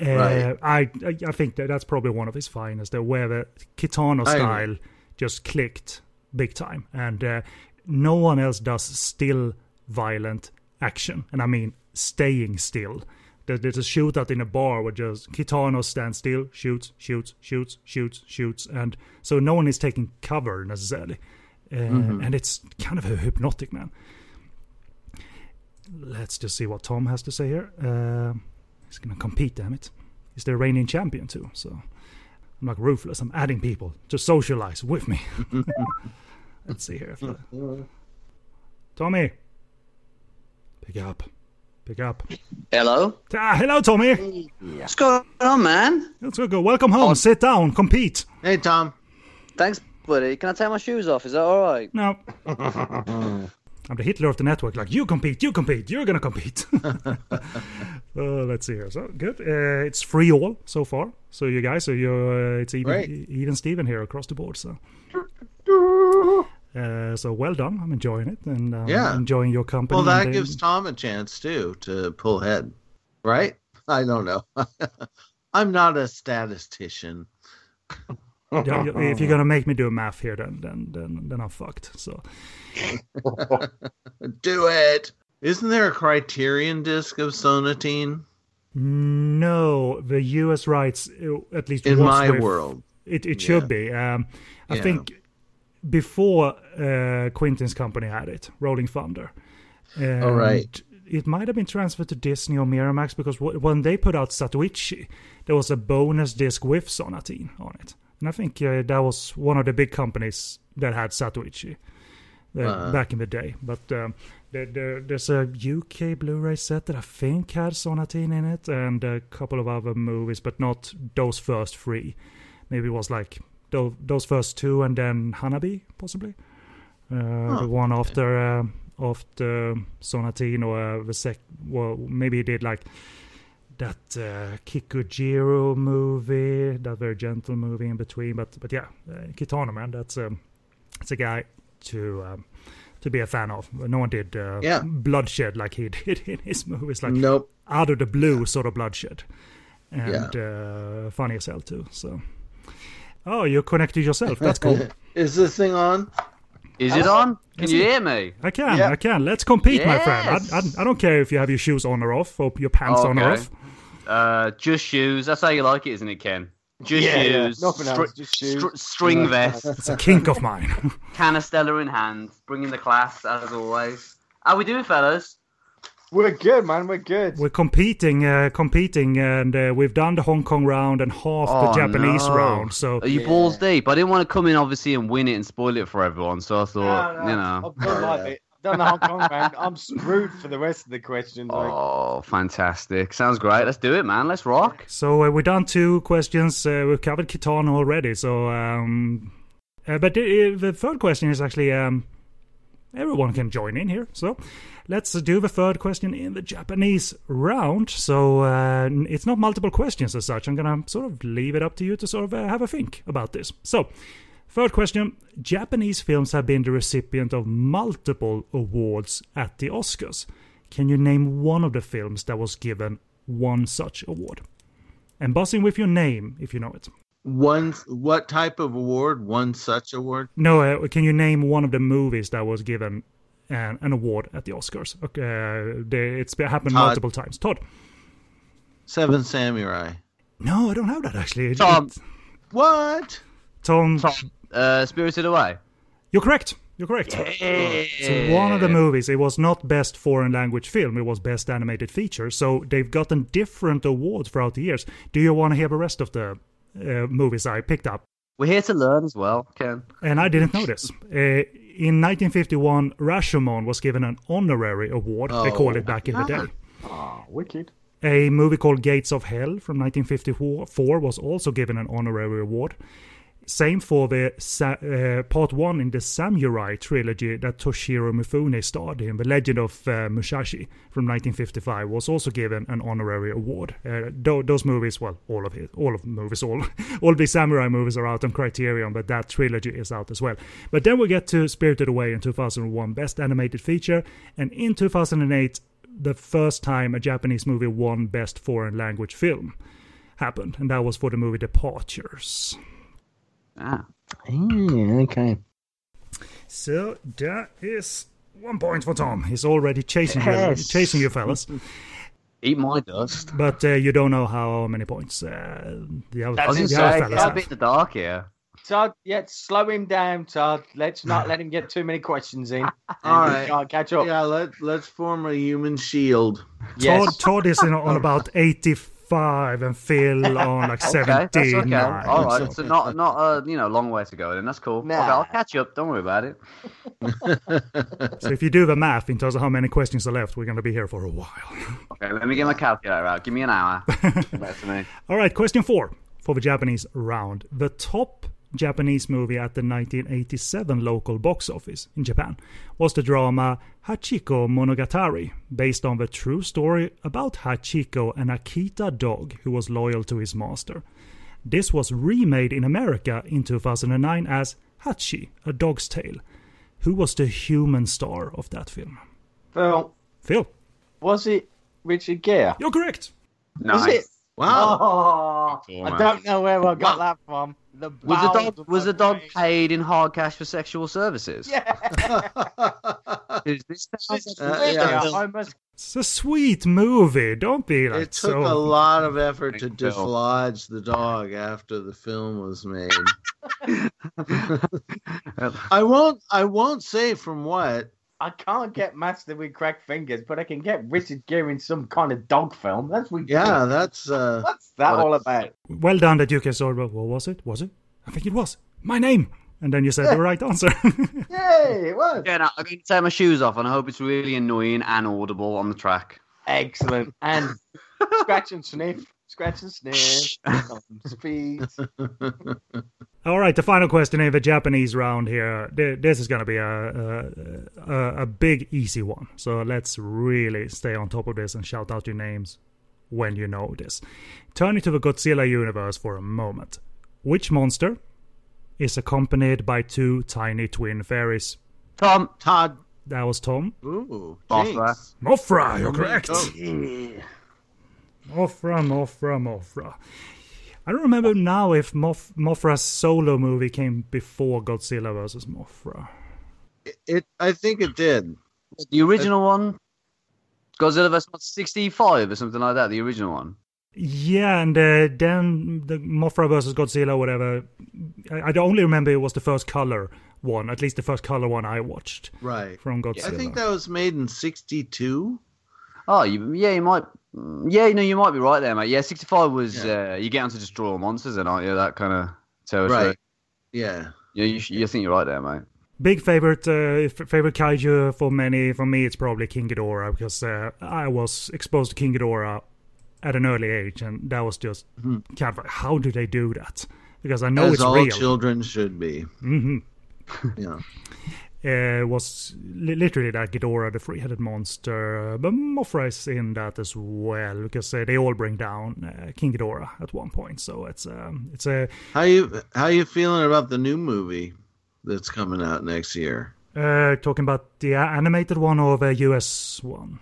Uh, right. I I think that that's probably one of his finest, uh, where the Kitano style just clicked big time, and uh, no one else does still violent action, and I mean staying still. There's a shootout in a bar where just Kitano stands still, shoots, shoots, shoots, shoots, shoots, and so no one is taking cover necessarily, uh, mm-hmm. and it's kind of a hypnotic man let's just see what Tom has to say here. Uh, he's going to compete, damn it. He's the reigning champion, too. So I'm like ruthless. I'm adding people to socialize with me. let's see here. The... Tommy, pick up. Pick up. Hello. Ah, hello, Tommy. What's going on, man? Let's go. Welcome home. Oh. Sit down. Compete. Hey, Tom. Thanks, buddy. Can I take my shoes off? Is that all right? No. I'm the Hitler of the network. Like you compete, you compete, you're gonna compete. uh, let's see here. So good. Uh, it's free all so far. So you guys, so you're uh, it's even even Steven here across the board. So. Uh, so well done. I'm enjoying it and um, yeah. enjoying your company. Well, that gives Tom a chance too to pull head, right? I don't know. I'm not a statistician if you're gonna make me do a math here, then then then then I'm fucked. So do it. Isn't there a Criterion disc of Sonatine? No, the U.S. rights, at least in my with, world, it it should be. Um, I yeah. think before uh, Quentin's company had it, Rolling Thunder. And All right. It might have been transferred to Disney or Miramax because w- when they put out Zatoichi, there was a bonus disc with Sonatine on it. And I think uh, that was one of the big companies that had Zatoichi uh, back in the day. But um, there, there, there's a UK Blu-ray set that I think had Sonatine in it, and a couple of other movies, but not those first three. Maybe it was like those, those first two, and then Hanabi, possibly. Uh, The one after uh, after Sonatine, or uh, the sec. Well, maybe he did like that uh, Kikujiro movie, that very gentle movie in between. But but yeah, uh, Kitano man, that's um, that's a guy to um, to be a fan of. No one did uh, yeah. bloodshed like he did in his movies, like nope. out of the blue sort of bloodshed, and yeah. uh, funny as hell too. So, oh, you connected yourself. That's cool. Is this thing on? Is it on? Can you hear me? I can, yep. I can. Let's compete, yes. my friend. I, I, I, don't care if you have your shoes on or off, or your pants okay. on or off. Uh, just shoes. That's how you like it, isn't it, Ken? Just yeah, shoes. Yeah. Nothing stri- else. Just shoes. Stri- string vest. It's a kink of mine. Canistella in hand, bringing the class as always. How we doing, fellas? We're good, man. We're good. We're competing, uh, competing, and uh, we've done the Hong Kong round and half oh, the Japanese no. round. So are you yeah. balls deep? I didn't want to come in, obviously, and win it and spoil it for everyone. So I thought, no, no. you know, I've done my bit. Done the Hong Kong round. I'm screwed for the rest of the questions. Oh, like. fantastic! Sounds great. Let's do it, man. Let's rock. So uh, we've done two questions. Uh, we've covered Kitano already. So, um, uh, but the, the, third question is actually um, everyone can join in here. So let's do the third question in the Japanese round. So uh, it's not multiple questions as such. I'm gonna sort of leave it up to you to sort of uh, have a think about this. So, third question: Japanese films have been the recipient of multiple awards at the Oscars. Can you name one of the films that was given one such award? And buzzing with your name if you know it. One what type of award? One such award? No, uh, can you name one of the movies that was given an, an award at the Oscars. Okay, uh, they, it's happened Todd. multiple times. Todd. Seven Samurai. No, I don't have that actually. Tom. It, what? Tom. Tom. Uh, Spirited Away. You're correct. You're correct. Yeah. So one of the movies, it was not best foreign language film, it was best animated feature. So they've gotten different awards throughout the years. Do you want to hear the rest of the uh, movies I picked up? We're here to learn as well, Ken. And I didn't notice. Uh, in 1951, Rashomon was given an honorary award. Oh. They called it back in the day. Ah, wicked. A movie called Gates of Hell from 1954 was also given an honorary award. Same for the uh, part one in the Samurai trilogy that Toshiro Mifune starred in. The Legend of uh, Musashi from 1955 was also given an honorary award. Uh, those movies, well, all of it, all of movies, all all the samurai movies are out on Criterion, but that trilogy is out as well. But then we get to Spirited Away in 2001, Best Animated Feature, and in 2008, the first time a Japanese movie won Best Foreign Language Film happened, and that was for the movie Departures. Ah. okay. So that is one point for Tom. He's already chasing yes. you, chasing you, fellas. Eat my dust. But uh, you don't know how many points uh, the other, That's the other fellas have. a bit in the dark here. Todd, yeah, slow him down, Todd. Let's not let him get too many questions in. All right, catch up. Yeah, let let's form a human shield. Yes. Todd, Todd is in, on about eighty five and Phil on like okay, seventeen. Okay. All right, so not not a you know long way to go. Then that's cool. Nah. Okay, I'll catch you up. Don't worry about it. so if you do the math in terms of how many questions are left, we're going to be here for a while. okay, let me get my calculator out. Give me an hour. All right, question four for the Japanese round. The top Japanese movie at the 1987 local box office in Japan was the drama Hachiko Monogatari, based on the true story about Hachiko, an Akita dog who was loyal to his master. This was remade in America in 2009 as Hachi, A Dog's Tale. Who was the human star of that film? Phil. Phil. Was it Richard Gere? You're correct. Nice. Was it? Wow. Oh, I don't know where I got that from. The was the dog was the dog paid in hard cash for sexual services? Yeah. this uh, yeah. It's a sweet movie. Don't be like It took so... a lot of effort to dislodge the dog after the film was made. I won't. I won't say from what. I can't get Master with cracked fingers, but I can get Richard Gere in some kind of dog film. That's what. Yeah, that's. Uh, What's that all about? Well done that you can sort. What was it? Was it? I think it was my name. And then you said yeah. the right answer. Yay, it was. Yeah, no, I'm going to take my shoes off, and I hope it's really annoying and audible on the track. Excellent. And scratch and sniff, scratch and sniff, speed. All right, the final question in the Japanese round here. This is going to be a, a, a big, easy one. So let's really stay on top of this and shout out your names when you know this. Turning to the Godzilla universe for a moment. Which monster is accompanied by two tiny twin fairies? Tom. Todd. That was Tom. Ooh, Mothra. Mothra, you're correct. Oh, Mothra, Mothra, Mothra. I don't remember now if Moth- Mothra's solo movie came before Godzilla vs. Mothra. It, it I think it did. The original one, Godzilla vs. 65 or something like that. The original one. Yeah, and uh, then the Mothra versus Godzilla, whatever. I, I only remember it was the first color one, at least the first color one I watched. Right. From Godzilla. I think that was made in '62. Oh, you, yeah, you might. Yeah, you know, you might be right there, mate. Yeah, 65 was. Yeah. Uh, you get on to destroy monsters, and aren't you? That kind of territory. Right. Yeah. Yeah, you, you think you're right there, mate. Big favorite, uh, favorite kaiju for many. For me, it's probably King Ghidorah because uh, I was exposed to King Ghidorah at an early age, and that was just mm-hmm. kind of like, how do they do that? Because I know As it's all real. children should be. Mm-hmm. yeah. Uh, was li- literally that Ghidorah, the three-headed monster, uh, but Mothra is in that as well because uh, they all bring down uh, King Ghidorah at one point. So it's um, it's a how you how you feeling about the new movie that's coming out next year? Uh, talking about the animated one or the US one?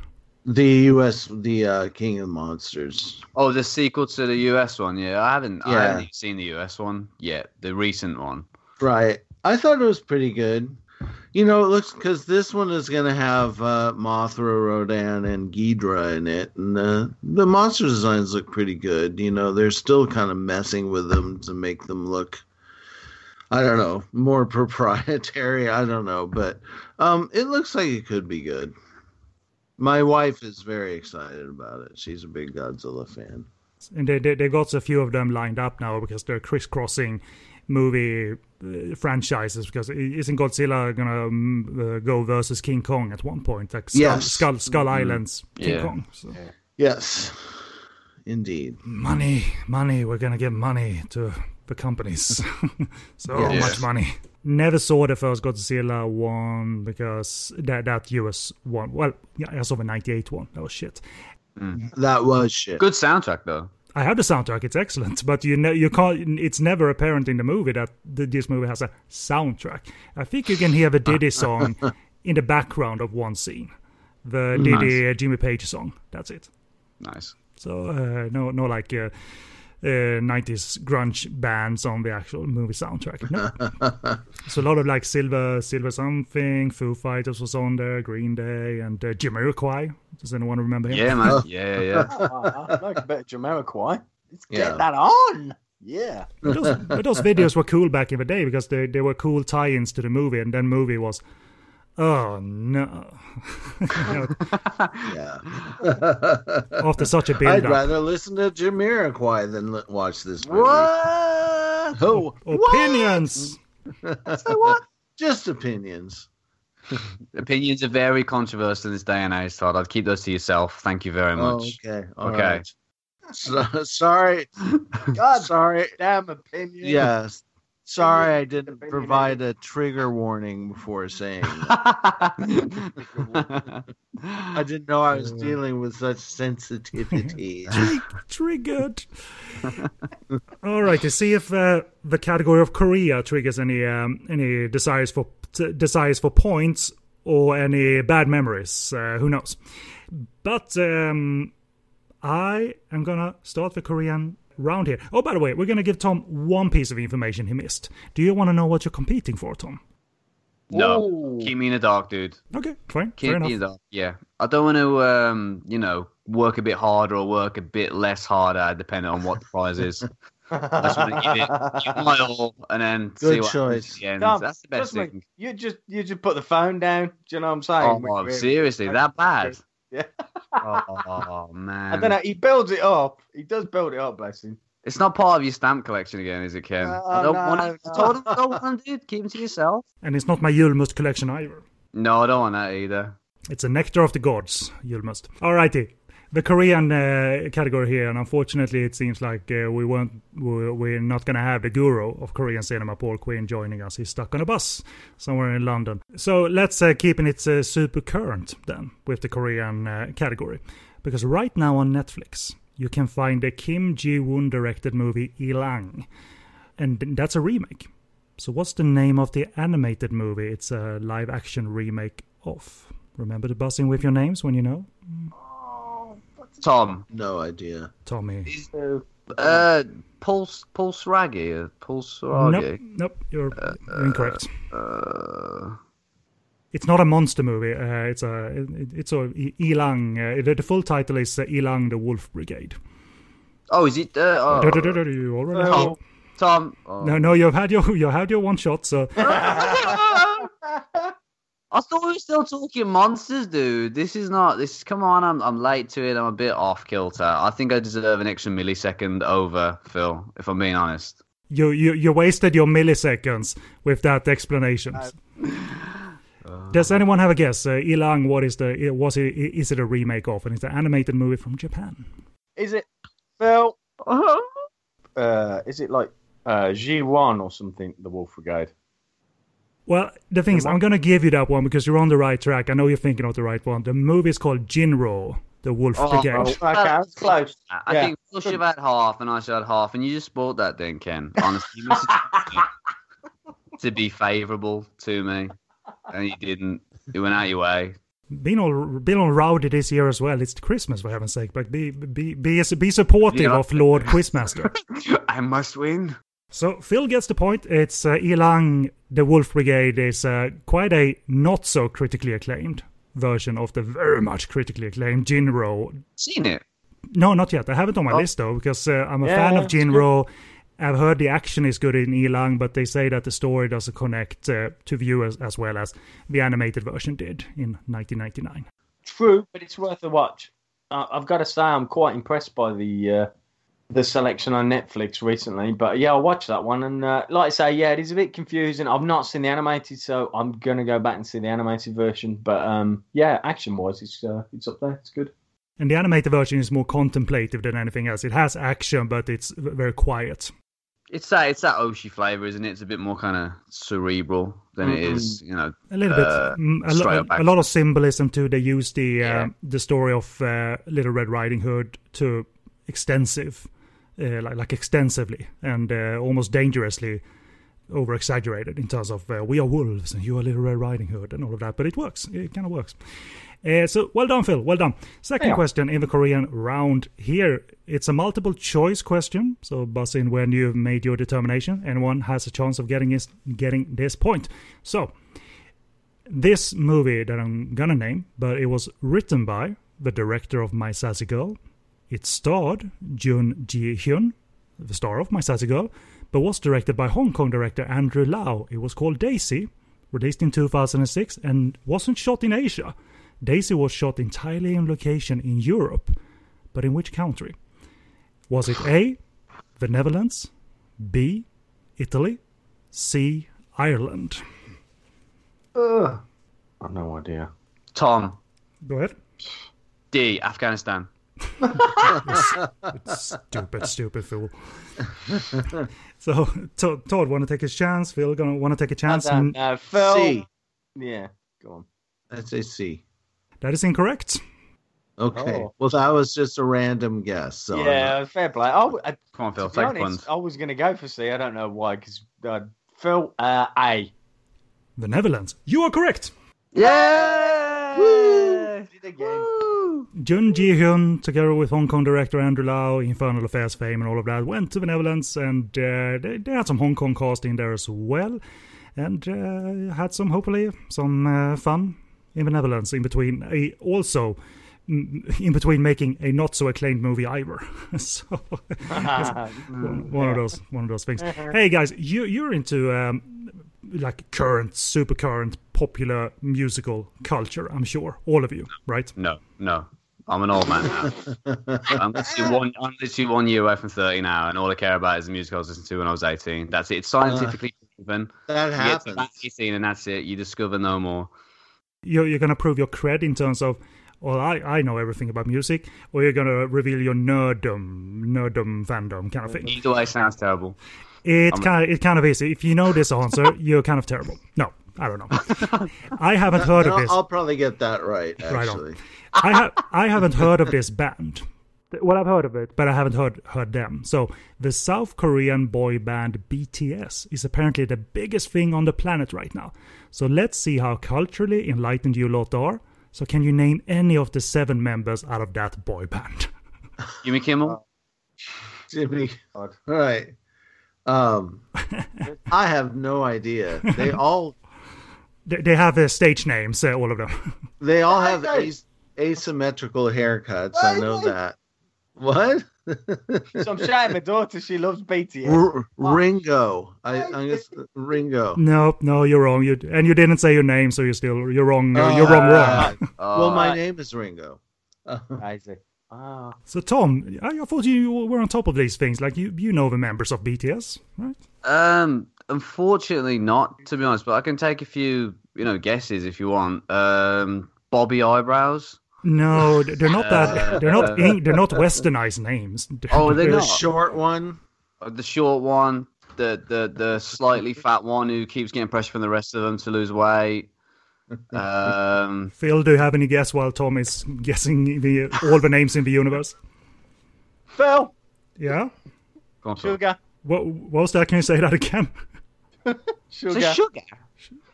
The U.S. the uh, King of Monsters. Oh, the sequel to the U.S. one. Yeah, I haven't. Yeah. I haven't seen the U.S. one yet. The recent one. Right. I thought it was pretty good. You know, it looks because this one is going to have uh, Mothra, Rodan, and Ghidorah in it, and uh, the monster designs look pretty good. You know, they're still kind of messing with them to make them look, I don't know, more proprietary. I don't know, but um, it looks like it could be good. My wife is very excited about it. She's a big Godzilla fan. And they, they, they got a few of them lined up now because they're crisscrossing movie uh, franchises because isn't Godzilla gonna um, uh, go versus King Kong at one point like Skull yes. Skull, Skull mm-hmm. Islands King yeah. Kong so. yes indeed money money we're gonna give money to the companies so yeah. much money never saw the first Godzilla one because that that US one well yeah I saw the 98 one that was shit mm. that was shit good soundtrack though I have the soundtrack; it's excellent. But you know, you can't. It's never apparent in the movie that this movie has a soundtrack. I think you can hear the Diddy song in the background of one scene, the Diddy nice. uh, Jimmy Page song. That's it. Nice. So uh, no, no, like. Uh, uh, 90s grunge bands on the actual movie soundtrack. No. so a lot of like Silver, Silver something, Foo Fighters was on there, Green Day, and uh, Jamiroquai. Does anyone remember him? Yeah, man. yeah, yeah. oh, I like a bit of Jamiroquai. Let's get yeah. that on. Yeah. But those, but those, videos were cool back in the day because they, they were cool tie-ins to the movie, and then movie was Oh no! yeah. After such a build I'd rather listen to Jamiroquai than li- watch this movie. What? Oh, opinions. What? Say what? Just opinions. opinions are very controversial in this day and age, Todd. I'd keep those to yourself. Thank you very much. Oh, okay. All okay. Right. So, sorry. God, sorry. Damn opinion. Yes. Sorry, I didn't provide a trigger warning before saying that. I didn't know I was dealing with such sensitivity. Triggered. All right, to see if uh, the category of Korea triggers any um, any desires for t- desires for points or any bad memories. Uh, who knows? But um, I am gonna start the Korean round here. Oh, by the way, we're going to give Tom one piece of information he missed. Do you want to know what you're competing for, Tom? No, Ooh. keep me in the dark, dude. Okay, fine. Keep me in the dark. Yeah, I don't want to, um, you know, work a bit harder or work a bit less harder, depending on what the prize is. I just want to give it give my all and then Good see what choice. happens at the end. That's the best thing. Me, you just you just put the phone down. Do you know what I'm saying? Oh, really, seriously, that bad? Yeah. oh man. I don't know. He builds it up. He does build it up, bless him. It's not part of your stamp collection again, is it, Ken? Uh, I don't no, want no. to. Told him, don't want to, dude. Keep it to yourself. And it's not my Julmust collection either. No, I don't want that either. It's a nectar of the gods, Julmust. Alrighty. The Korean uh, category here, and unfortunately, it seems like uh, we weren't, we're not going to have the guru of Korean cinema, Paul Quinn, joining us. He's stuck on a bus somewhere in London. So let's uh, keep it uh, super current then with the Korean uh, category, because right now on Netflix, you can find the Kim Ji Woon directed movie Illang, and that's a remake. So, what's the name of the animated movie? It's a live action remake of. Remember the buzzing with your names when you know? Tom. No idea. Tommy. Uh, Pulse, Pulgasari, uh, Pulgasari. Nope, nope, you're, you're incorrect. Uh, it's not a monster movie. Uh, it's a it's a Illang. Uh, the, the full title is uh, Illang the Wolf Brigade. Oh, is it? Uh, oh. You already oh, Tom. Oh. No, no, you've had your you had your one shot. So. I thought we were still talking monsters, dude. This is not. This is. come on. I'm I'm late to it. I'm a bit off kilter. I think I deserve an extra millisecond over Phil. If I'm being honest. You you you wasted your milliseconds with that explanation. Uh, Does anyone have a guess? Uh, Illang, what is the was it? Is it a remake of? And it's an animated movie from Japan. Is it Phil? Uh-huh. Uh, is it like uh, G1 or something? The Wolf Brigade. Well, the thing is, I'm going to give you that one because you're on the right track. I know you're thinking of the right one. The movie is called Jin-Roh, the Wolf oh, Brigade. Oh, okay, uh, that's close. I yeah. think you should have had half, and I should have had half, and you just spoiled that, then, Ken. Honestly, to be favourable to me and you didn't. You went out your way. Being all being all rowdy this year as well. It's Christmas for heaven's sake. But be be be be supportive yeah. of Lord Quizmaster. I must win. So Phil gets the point. It's uh, Illang, the Wolf Brigade is uh, quite a not so critically acclaimed version of the very much critically acclaimed Jin-Roh. Seen it? No, not yet. I have it on my oh. list though because uh, I'm a yeah, fan of Jin-Roh. I've heard the action is good in Illang, but they say that the story doesn't connect uh, to viewers as well as the animated version did in 1999. True, but it's worth a watch. Uh, I've got to say, I'm quite impressed by the uh, the selection on Netflix recently. But yeah, I watched that one. And uh, like I say, yeah, it is a bit confusing. I've not seen the animated, so I'm gonna go back and see the animated version. But um, yeah, action wise, it's uh, it's up there. It's good. And the animated version is more contemplative than anything else. It has action, but it's very quiet. It's that it's that Oshii flavor, isn't it? It's a bit more kind of cerebral than mm-hmm. it is, you know. A little uh, bit, mm, a, lo- a, lot of symbolism too. They use the yeah. uh, the story of uh, Little Red Riding Hood to extensive, uh, like like extensively and uh, almost dangerously over exaggerated in terms of uh, we are wolves and you are Little Red Riding Hood and all of that. But it works. It kind of works. Uh, so well done, Phil. Well done. Second yeah. question in the Korean round here. It's a multiple choice question. So buzz in when you've made your determination. Anyone has a chance of getting this, getting this point. So this movie that I'm gonna name, but it was written by the director of My Sassy Girl. It starred Jun Ji Hyun, the star of My Sassy Girl, but was directed by Hong Kong director Andrew Lau. It was called Daisy, released in 2006, and wasn't shot in Asia. Daisy was shot entirely in location in Europe, but in which country? Was it A, the Netherlands, B, Italy, C, Ireland? Uh, I've no idea. Tom. Go ahead. D, Afghanistan. Stupid, stupid fool. so, Todd, want to take his chance? Phil, gonna want to take a chance? And... Uh, Phil. C. Yeah, go on. Let's say C. That is incorrect. Okay. Oh. Well, that was just a random guess. So yeah, fair play. Oh, I, Come on, Phil. Take honest, I was going to go for C. I don't know why, because uh, Phil, uh, A. The Netherlands. You are correct. Yeah! Woo! Did again. Jun Ji Hyun, together with Hong Kong director Andrew Lau, Infernal Affairs fame and all of that, went to the Netherlands and uh, they, they, had some Hong Kong casting there as well. And uh, had some, hopefully, some uh, fun in the Netherlands in between a, also in between making a not so acclaimed movie either. so one, one, of those one of those things. hey guys, you you're into um, like current, super current, popular musical culture. I'm sure all of you, right? No, no. I'm an old man now. I'm, literally one, I'm literally one year away from 30 now, and all I care about is the music I was listening to when I was 18. That's it. It's scientifically uh, proven. That happens. You get and that's it. You discover no more you're, you're going to prove your cred in terms of well, I, I know everything about music, or you're going to reveal your nerddom, nerddom fandom kind of thing. Either way sounds terrible. It kind of it kind of is. If you know this answer, you're kind of terrible. No, I don't know. I haven't heard of this. I'll probably get that right. Actually, right I have I haven't heard of this band. Well, I've heard of it, but I haven't heard heard them. So the South Korean boy band BTS is apparently the biggest thing on the planet right now. So let's see how culturally enlightened you lot are. So can you name any of the seven members out of that boy band? Jimmy Kimmel. Uh, Jimmy. All right. Um, I have no idea. They all They, they have uh, stage names, uh, all of them. They all have as- asymmetrical haircuts. I know that. What? So I'm shouting my daughter. She loves BTS. R- Ringo. I, I guess Ringo. no, no, you're wrong. You and you didn't say your name, so you're still you're wrong. You're, you're wrong, wrong. well, Uh, my name is Ringo. Isaac. Ah. So Tom, I, I thought you were on top of these things. Like you, you know the members of BTS, right? Um, unfortunately not, to be honest. But I can take a few, you know, guesses if you want. Um, Bobby Eyebrows. No, they're not that. They're not. Eng- they're not westernized names. Oh, they're The not. short one. Uh, The short one, the the the slightly fat one who keeps getting pressure from the rest of them to lose weight. Um, Phil, do you have any guess while Tom is guessing the all the names in the universe? Phil. Yeah. go on, Sugar. What, what was that? Can you say that again? Sugar. It's sugar.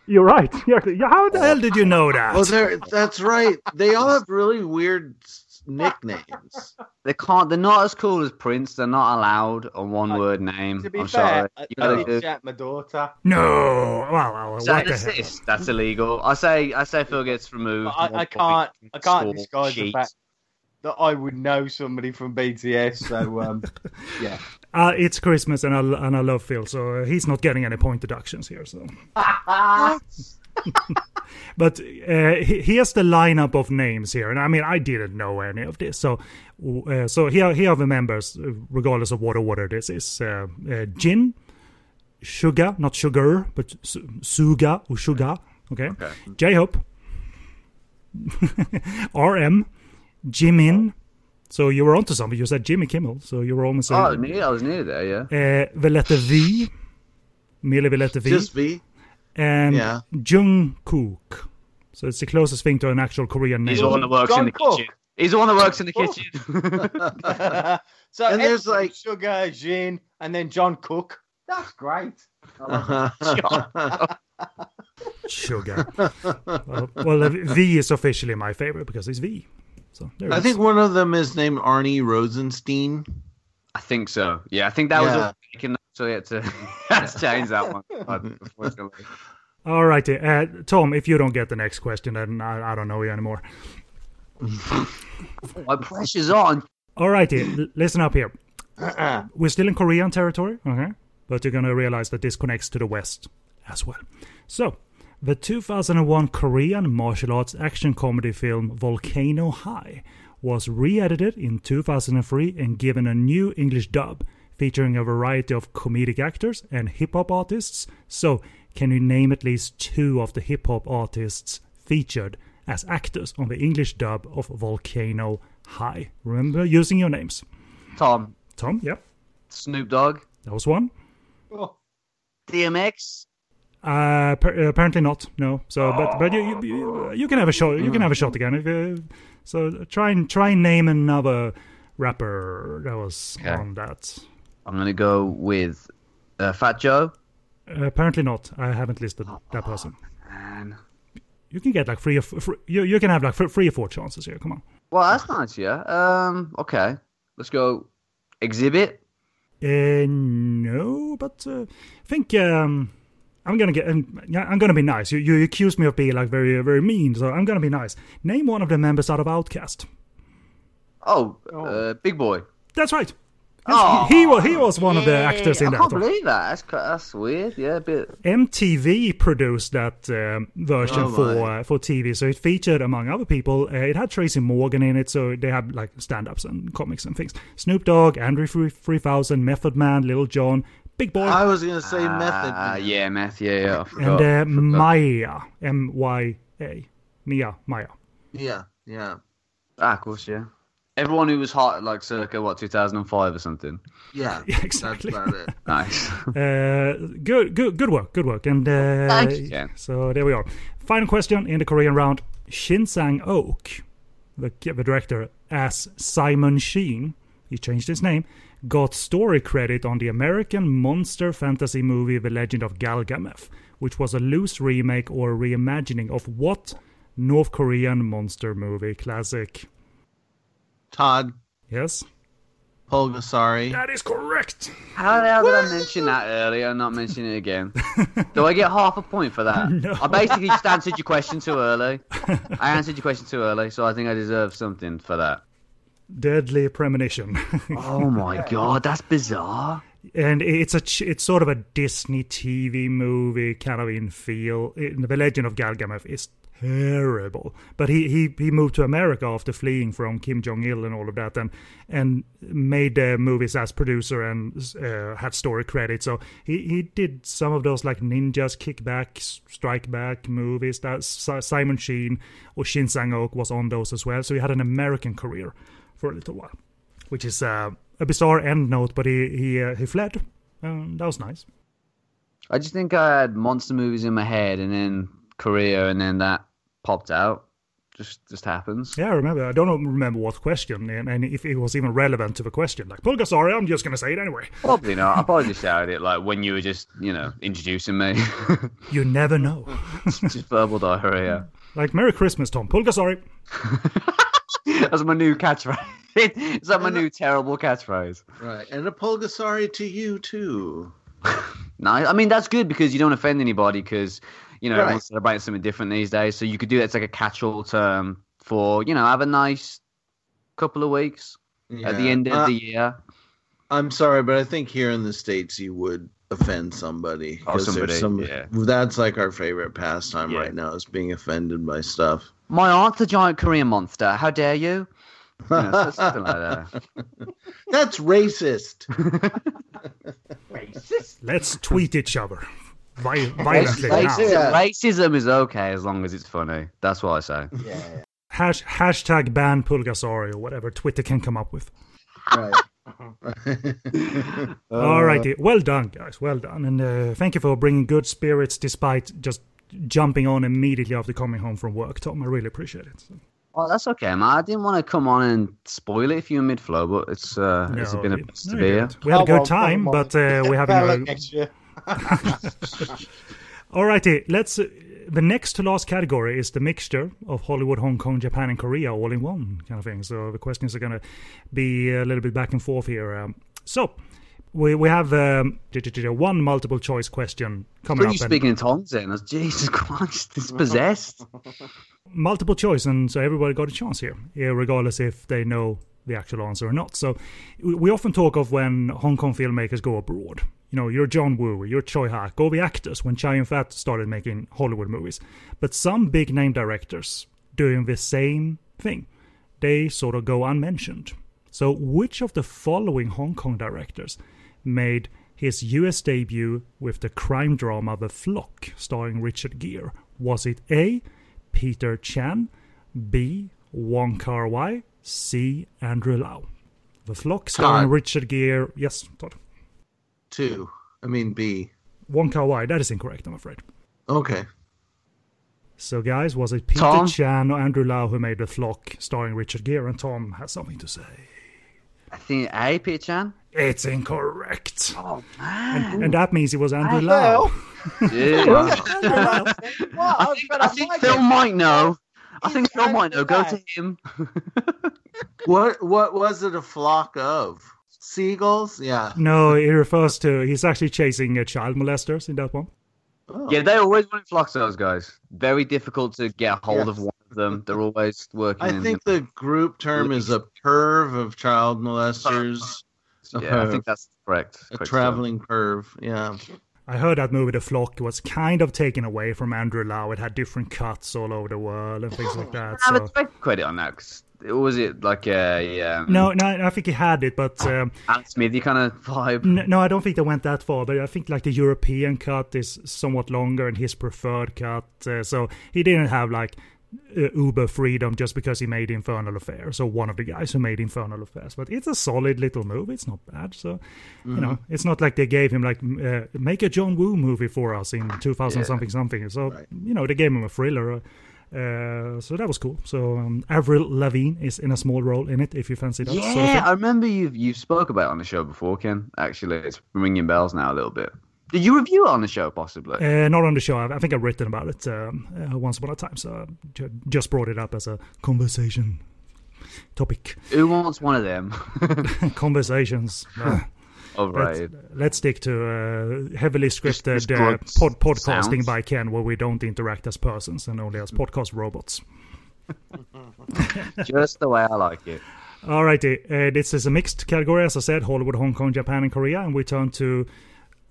You're right. You're, how the hell did you know that? Well, that's right. They all have really weird s- nicknames. They can't. They're not as cool as Prince. They're not allowed a one-word name. To be I'm fair, sorry. I, You I gotta did do- my daughter. no. Well, well Is that what an the hell? That's illegal. I say. I say Phil gets removed. I, I can't. I can't score disguise the fact that I would know somebody from BTS. So um, yeah. Uh, it's Christmas, and I and I love Phil, so uh, he's not getting any point deductions here. So, but uh, here's the lineup of names here, and I mean I didn't know any of this. So, uh, so here here are the members, uh, regardless of what order this is: uh, uh, Jin, Sugar, not Sugar, but Su- Suga or Suga. Okay, Okay. J Hope, RM, Jimin. So you were onto something. You said Jimmy Kimmel, so you were almost. Oh, uh, I was near, I was near there. Yeah. uh, the letter V, merely the letter V, Just V. and yeah. Jungkook. So it's the closest thing to an actual Korean name. He's the one that works in the kitchen. He's the one that works in the kitchen. so And there's, like- Sugar, Jin, and then John Cook. That's great. Sugar. well, well, V is officially my favorite because it's V. So there I is. think one of them is named Arnie Rosenstein. I think so. Yeah, I think that was Yeah. a taken, so you had to, had to change that one. Unfortunately. All righty. Uh, Tom, if you don't get the next question, then I, I don't know you anymore. My pressure's on. All righty. listen up here. We're still in Korean territory, okay? But you're going to realize that this connects to the West as well. So, the 2001 Korean martial arts action comedy film Volcano High was re edited in 2003 and given a new English dub featuring a variety of comedic actors and hip hop artists. So, can you name at least two of the hip hop artists featured as actors on the English dub of Volcano High? Remember using your names. Tom, Tom, yeah. Snoop Dogg, that was one. Oh, DMX. Uh, per- apparently not. No. So, but but you, you you you can have a shot. You can have a shot again. If, uh, so try and try and name another rapper that was Okay. on that. I'm gonna go with uh, Fat Joe. Uh, apparently not. I haven't listed that person. Man. You can get like three or f- fr- you you can have like fr- three or four chances here. Come on. Well, that's nice. Yeah. Um. Okay. Let's go. Exhibit. Uh, no, but uh, I think um, I'm gonna get. Um, I'm gonna be nice. You you accused me of being like very very mean, so I'm gonna be nice. Name one of the members out of OutKast. Oh, Uh, Big Boi. That's right. Yes, he, he was he was one of the actors in I that. I can't one. believe that. That's ca- that's weird. Yeah, a bit. MTV produced that um, version Oh, for uh, for TV, so it featured among other people. Uh, it had Tracy Morgan in it, so they had like stand-ups and comics and things. Snoop Dogg, Andre Three Thousand, Method Man, Lil Jon, Big Boi, I was gonna say Method. Ah, Man. yeah, meth. Yeah, yeah. I and uh, Maya M Y A Mia Maya. yeah, yeah, Ah, of course, yeah. Everyone who was hot, like circa what 2005 or something. yeah. Yeah, exactly. That's about it. Nice. Uh, good, good, good work, good work. And uh, Thank you, Ken. so there we are. Final question in the Korean round: Shin Sang Ok, the, the director, as Simon Sheen, he changed his name, got story credit on the American monster fantasy movie The Legend of Galgameth, which was a loose remake or reimagining of what North Korean monster movie classic? Todd Yes. Pulgasari. That is correct. How the hell did I mention that earlier and not mention it again? Do I get half a point for that? No. I basically just answered your question too early. I answered your question too early, so I think I deserve something for that. Deadly premonition. Oh my god, that's bizarre. and it's a it's sort of a Disney TV movie kind of in feel. In the Legend of Galgameth is terrible, but he, he he moved to America after fleeing from Kim Jong Il and all of that, and and made uh, movies as producer and uh, had story credit. So he he did some of those like ninjas, kickback, strike back movies. That Simon Sheen or Shin Sang Ok was on those as well. So he had an American career for a little while, which is uh, a bizarre end note. But he he uh, he fled. Um, that was nice. I just think I had monster movies in my head and then Korea and then that popped out. Just just happens. Yeah, I remember. I don't remember what question and, and if it was even relevant to the question. Like Pulgasari, I'm just gonna say it anyway. Probably not. I probably just shouted it like when you were just, you know, introducing me. You never know. just verbal diarrhea. Like Merry Christmas, Tom Pulgasari. That's my new catchphrase. It's like my new terrible catchphrase. Right, and a Pulgasari to you too. No, I mean that's good because you don't offend anybody because you know Right. everyone's celebrating something different these days. So you could do that as like a catch-all term for you know have a nice couple of weeks at the end of Uh, the year. I'm sorry, but I think here in the states you would offend somebody. Oh, 'cause there's somebody, yeah. That's like our favorite pastime Yeah. right now is being offended by stuff. My aunt's a giant Korean monster. How dare you? You know, something like that. That's racist. Let's tweet each other. Vi- violently. Racism, Yeah. racism is okay as long as it's funny. That's what I say. Hash, hashtag ban Pulgasari or whatever Twitter can come up with. right. Alrighty, well done, guys. Well done, and uh, thank you for bringing good spirits despite just jumping on immediately after coming home from work, Tom. I really appreciate it. Oh, that's okay, man. I didn't want to come on and spoil it for you're mid flow, but it's uh, it's No, been a it- pleasure no, to you be here. We had a good time, but uh, we're having a, next year. Alrighty, let's. Uh, the next to last category is the mixture of Hollywood, Hong Kong, Japan, and Korea all in one kind of thing. So the questions are going to be a little bit back and forth here. Um, so we we have um, one multiple choice question coming Are up. you speaking in tongues then? Jesus Christ, it's possessed. multiple choice, and so everybody got a chance here, yeah, regardless if they know the actual answer or not. So we often talk of when Hong Kong filmmakers go abroad. You know, you're John Woo, you're Tsui Hark, go the actors when Chow Yun Fat started making Hollywood movies. But some big name directors doing the same thing, they sort of go unmentioned. So which of the following Hong Kong directors made his US debut with the crime drama The Flock, starring Richard Gere? Was it A. Peter Chan, B. Wong Kar Wai, C. Andrew Lau? The Flock, starring. Richard Gere. Yes, Todd. Two. I mean B. Wong Kar Wai. That is incorrect, I'm afraid. Okay. So, guys, was it Peter Tom? Chan or Andrew Lau who made The Flock, starring Richard Gere? And Tom has something to say. I think A, Peter Chan. It's incorrect. Oh man, And that means it was Andrew Well, Lau. yeah. I think, I think Phil might know. I think Phil might know. Go to him. What what was it a flock of? Seagulls? Yeah. No, he refers to he's actually chasing uh, child molesters in that one. Oh. Yeah, they always want to flocks. Those guys. Very difficult to get a hold Yes. of one of them. They're always working. I in think the group term is a perv of child molesters. Yeah, I think that's correct. A Correct, traveling perv. Yeah. I heard that movie The Flock was kind of taken away from Andrew Lau. It had different cuts all over the world and things like that. I would So. take credit on that. 'cause was it like a um, No, no, I think he had it, but um, Alan Smithee kind of vibe? n- no, I don't think they went that far. But I think like the European cut is somewhat longer and his preferred cut. Uh, so he didn't have like uh, uber freedom just because he made Infernal Affairs or one of the guys who made Infernal Affairs. But it's a solid little movie. It's not bad. So you know, it's not like they gave him like uh, make a John Woo movie for us in 2000 Yeah. something something. So Right. you know, they gave him a thriller. Uh, so that was cool. So um, Avril Lavigne is in a small role in it. If you fancy that. sort of. Yeah, I remember you you spoke about it on the show before, Ken. Actually, it's ringing bells now a little bit. Did you review it on the show, possibly? Uh, not on the show. I I think I've written about it um, uh, once upon a time, so I just brought it up as a conversation. topic. Who wants one of them? Conversations. Uh, Overrated. let's, let's stick to uh, heavily scripted just uh, pod- podcasting sounds. by Ken, where we don't interact as persons and only as podcast robots. Just the way I like it. Alrighty, uh, this is a mixed category, as I said, Hollywood, Hong Kong, Japan, and Korea, and we turn to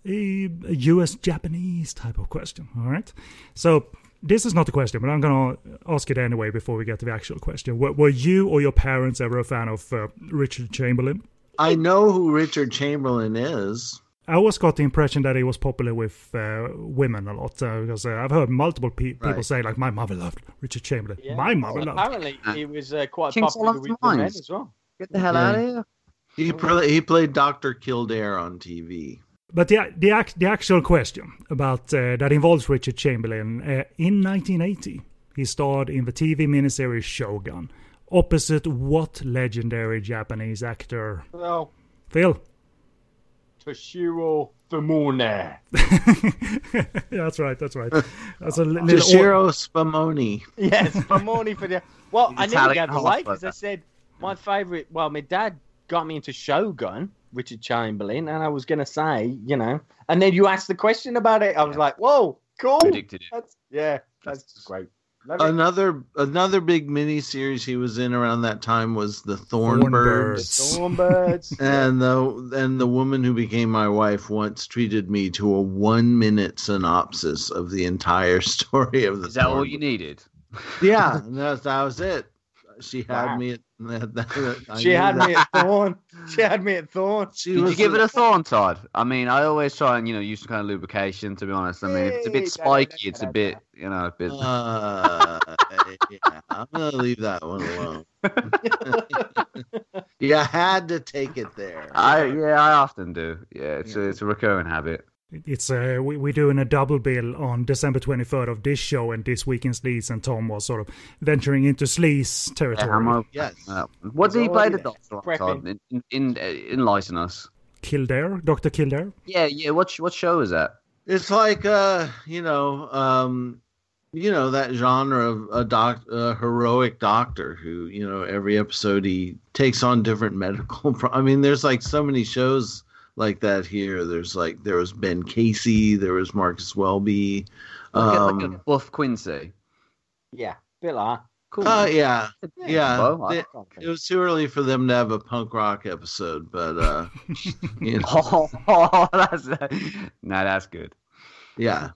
a, a US Japanese type of question. All right, so this is not a question, but I'm gonna ask it anyway before we get to the actual question. Were, were you or your parents ever a fan of uh, Richard Chamberlain? I know who Richard Chamberlain is. I always got the impression that he was popular with uh, women a lot uh, because uh, I've heard multiple pe- people Right. say like my mother loved Richard Chamberlain. Yeah. My mother Well, loved. Apparently, he was uh, quite King popular with the men as well. Get the hell Yeah. out of here. He pl- he played Doctor Kildare on TV. But the the, ac- the actual question about uh, that involves Richard Chamberlain uh, in 1980, he starred in the TV miniseries Shogun, opposite what legendary Japanese actor? Well, Phil. Toshiro Fumone. yeah, that's right. That's right. That's a little. Toshiro Spumoni. Yes, Fumone for the. Well, I never got gave it half away like because I said my favourite. Well, my dad got me into Shogun, Richard Chamberlain, and I was going to say, you know, and then you asked the question about it. I was like, whoa, cool. Predicted it. That's, yeah, that's great. Love it. Another another big miniseries he was in around that time was the Thornbirds. Thornbirds. Stormbirds. And the and the woman who became my wife once treated me to a one minute synopsis of the entire story of the. Is that all you needed? Yeah, that, that was it. She had Wow. me at. That, that, she had that. me at Thorn. She had me at Thorn. She Did you was give it a thorn, Todd? I mean, I always try and you know use some kind of lubrication. To be honest, I mean, if it's a bit da, da, spiky, it's a bit, you know, a bit. Uh, yeah, I'm gonna leave that one alone. you had to take it there. I yeah, I often do. Yeah, it's a, it's a recurring habit. It's uh, we, we're doing a double bill on December 23rd of this show and this week in Sleaze, and Tom was sort of venturing into Sleaze Yeah, territory. I'm a- Yes. uh, what did he play the doctor on, Prepping. In, in, in, uh, enlighten us. Kildare, Doctor Kildare. Yeah, yeah. What what show is that? It's like uh, you know, um, you know that genre of a doc, a heroic doctor who, you know, every episode he takes on different medical. Pro- I mean, there's like so many shows like that here. There's like there was Ben Casey, there was Marcus Welby. Like, a- Um, like a Buff Quincy. Yeah, Bill like Cool. uh, yeah, Yeah, yeah. well, I- They- it was too early for them to have a punk rock episode, but uh, you know, Oh, that's no, that's good. yeah.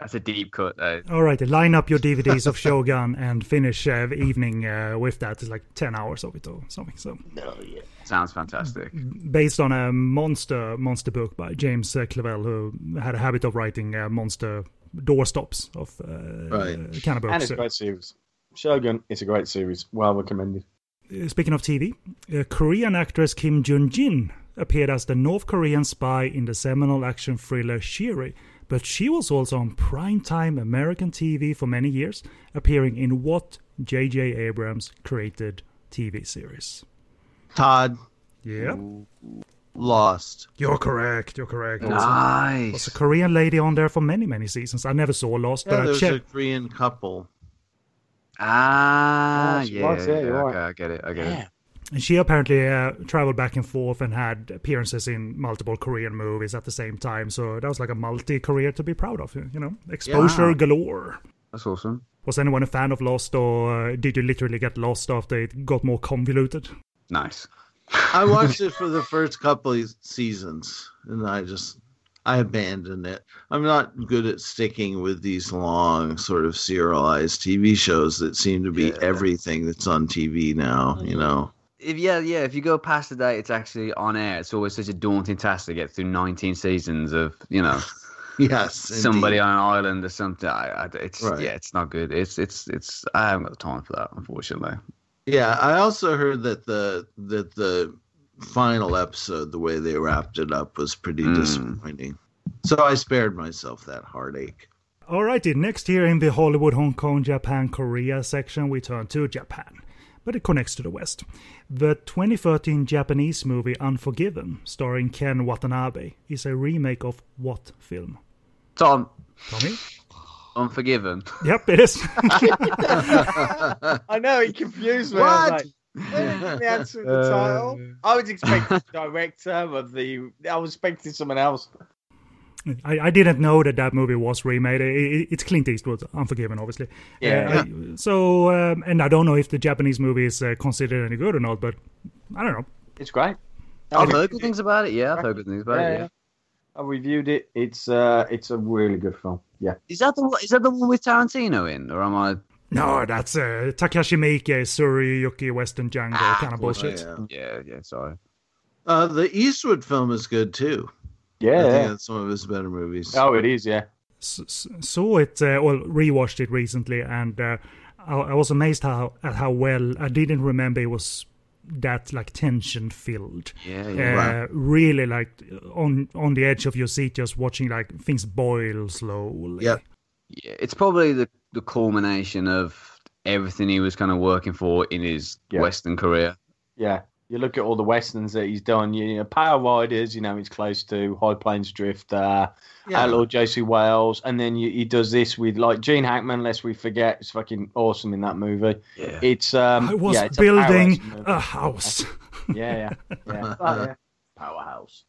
That's a deep cut. Though. All right, line up your DVDs of Shogun and finish uh, the evening uh, with that. It's like 10 hours of it or something. So, Sounds fantastic. based on a monster monster book by James uh, Clavell, who had a habit of writing uh, monster doorstops of uh, Right. kind of books. and it's a great series. Shogun is a great series. Well recommended. Uh, Speaking of TV, uh, Korean actress Kim Yun Jin appeared as the North Korean spy in the seminal action thriller Shiri, but she was also on primetime American TV for many years, appearing in what J.J. Abrams created TV series. Todd Yeah, lost. you're correct. You're correct. There's a- Nice. was a Korean lady on there for many, many seasons. I never saw Lost, Yeah, but I there was checked. a Korean couple. Ah, Oh, she yeah, was, yeah, yeah, okay. I get it. I get it. And she apparently uh, traveled back and forth and had appearances in multiple Korean movies at the same time. So that was like a multi career to be proud of. You know, exposure Yeah. galore. That's awesome. Was anyone a fan of Lost, or uh, did you literally get lost after it got more convoluted? Nice. I watched it for the first couple of seasons, and I just I abandoned it. I'm not good at sticking with these long, sort of serialized TV shows that seem to be Yeah. everything that's on TV now. You know, If yeah, yeah, if you go past the date it's actually on air, it's always such a daunting task to get through 19 seasons of you know yes, somebody indeed. on an island or something. I, I, it's Right. yeah, it's not good. It's it's it's. I haven't got the time for that, unfortunately. Yeah, I also heard that the that the final episode, the way they wrapped it up, was pretty Mm. disappointing. So I spared myself that heartache. Alrighty, next here in the Hollywood, Hong Kong, Japan, Korea section, we turn to Japan. But it connects to the West. The 2013 Japanese movie Unforgiven, starring Ken Watanabe, is a remake of what film? Tom, Tommy? Unforgiven. Yep, it is. I know, he confused me. What? like, the answer to the title. Uh, I was expecting the director of the. I was expecting someone else. I, I didn't know that that movie was remade. It, it, it's Clint Eastwood, Unforgiven, obviously. Yeah. Uh, so, um, and I don't know if the Japanese movie is uh, considered any good or not, but I don't know. It's great. I've heard good things about it. Yeah, I've heard good things about Yeah, it. yeah. Yeah. I reviewed it. It's uh, it's a really good film. Yeah. Is that the one- is that the one with Tarantino in, or am I? No, that's uh, Takashi Miike, Sukiyaki, Western Django Ah, kind of bullshit. Yeah. Yeah, yeah. Sorry. Uh, the Eastwood film is good too. I Yeah. think that's one of his better movies. Oh, it is. Yeah. S- s- saw it, uh, well, rewatched it recently, and uh, I, I was amazed how at how well I didn't remember it was that like tension filled. Yeah, Uh, yeah. Really like on on the edge of your seat, just watching like things boil slowly. Yep. Yeah, it's probably the the culmination of everything he was kind of working for in his Yeah. Western career. Yeah. You look at all the westerns that he's done. You know, Power Riders. You know, he's close to High Plains Drift. Uh, Yeah. Outlaw Josey Wales, and then you, he does this with like Gene Hackman. Lest we forget, it's fucking awesome in that movie. Yeah. It's um, I was yeah, it's a building powerhouse a house. Yeah, yeah, yeah. Oh, yeah. Powerhouse.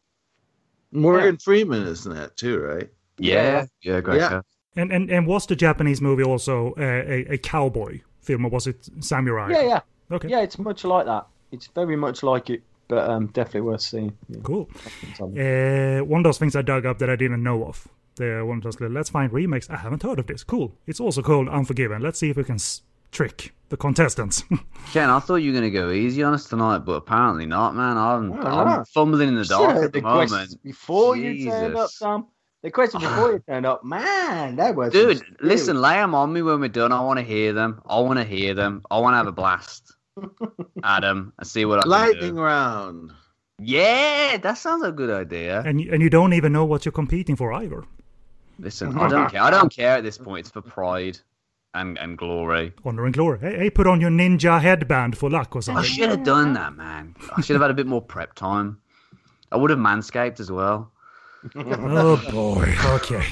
Morgan Freeman is in that too, right? yeah, yeah, great. Yeah. cast. And and and was the Japanese movie also uh, a a cowboy film, or was it samurai? Yeah, yeah, Okay. yeah. It's much like that. It's very much like it, but um, definitely worth seeing. Yeah. Cool. Uh, one of those things I dug up that I didn't know of. The one of those little, let's find remakes. I haven't heard of this. Cool. It's also called Unforgiven. Let's see if we can s- trick the contestants. Ken, I thought you were going to go easy on us tonight, but apparently not, man. I'm, I'm fumbling in the dark heard at the the moment. before you turned up, Jesus. Tom. The question before you turned up, man, that was Dude, listen, lay them on me when we're done. I want to hear them. I want to hear them. I want to have a blast. Adam, and see what I can Lightning do. round. Yeah, that sounds a good idea. and you- and you don't even know what you're competing for either. Listen, I don't care. I don't care at this point. It's for pride and, and glory. Honor and glory. Hey, hey, put on your ninja headband for luck or something. I should have done that, man. I should have had a bit more prep time. I would have manscaped as well. oh boy. Okay.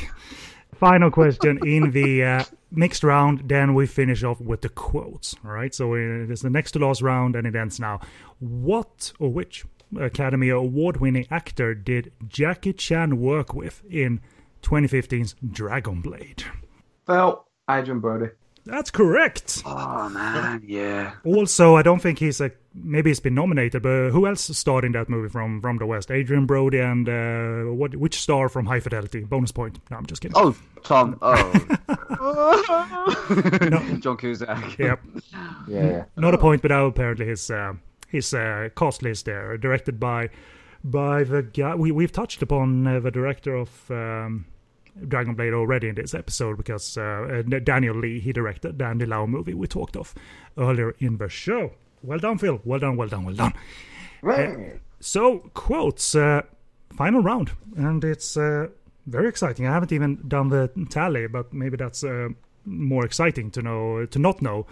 Final question in the uh, mixed round. Then we finish off with the quotes. All right. So it is the next to last round, and it ends now. What or which Academy Award-winning actor did Jackie Chan work with in 2015's Dragon Blade? Phil, Adrien Brody. That's correct. Oh man, yeah. Also, I don't think he's a maybe it's been nominated, but who else starred in that movie from from the West? Adrien Brody and uh, what? Which star from High Fidelity? Bonus point. No, I'm just kidding. Oh, Tom. Oh, John Cusack. Yep. Yeah. Not a point, but now apparently his uh, his uh, cost list there, directed by by the guy we we've touched upon uh, the director of um, Dragon Blade already in this episode because uh, uh, Daniel Lee he directed the Andy Lau movie we talked of earlier in the show. Well done, Phil. Well done. Well done. Well done. Right. So quotes, uh, final round, and it's uh, very exciting. I haven't even done the tally, but maybe that's uh, more exciting to know to not know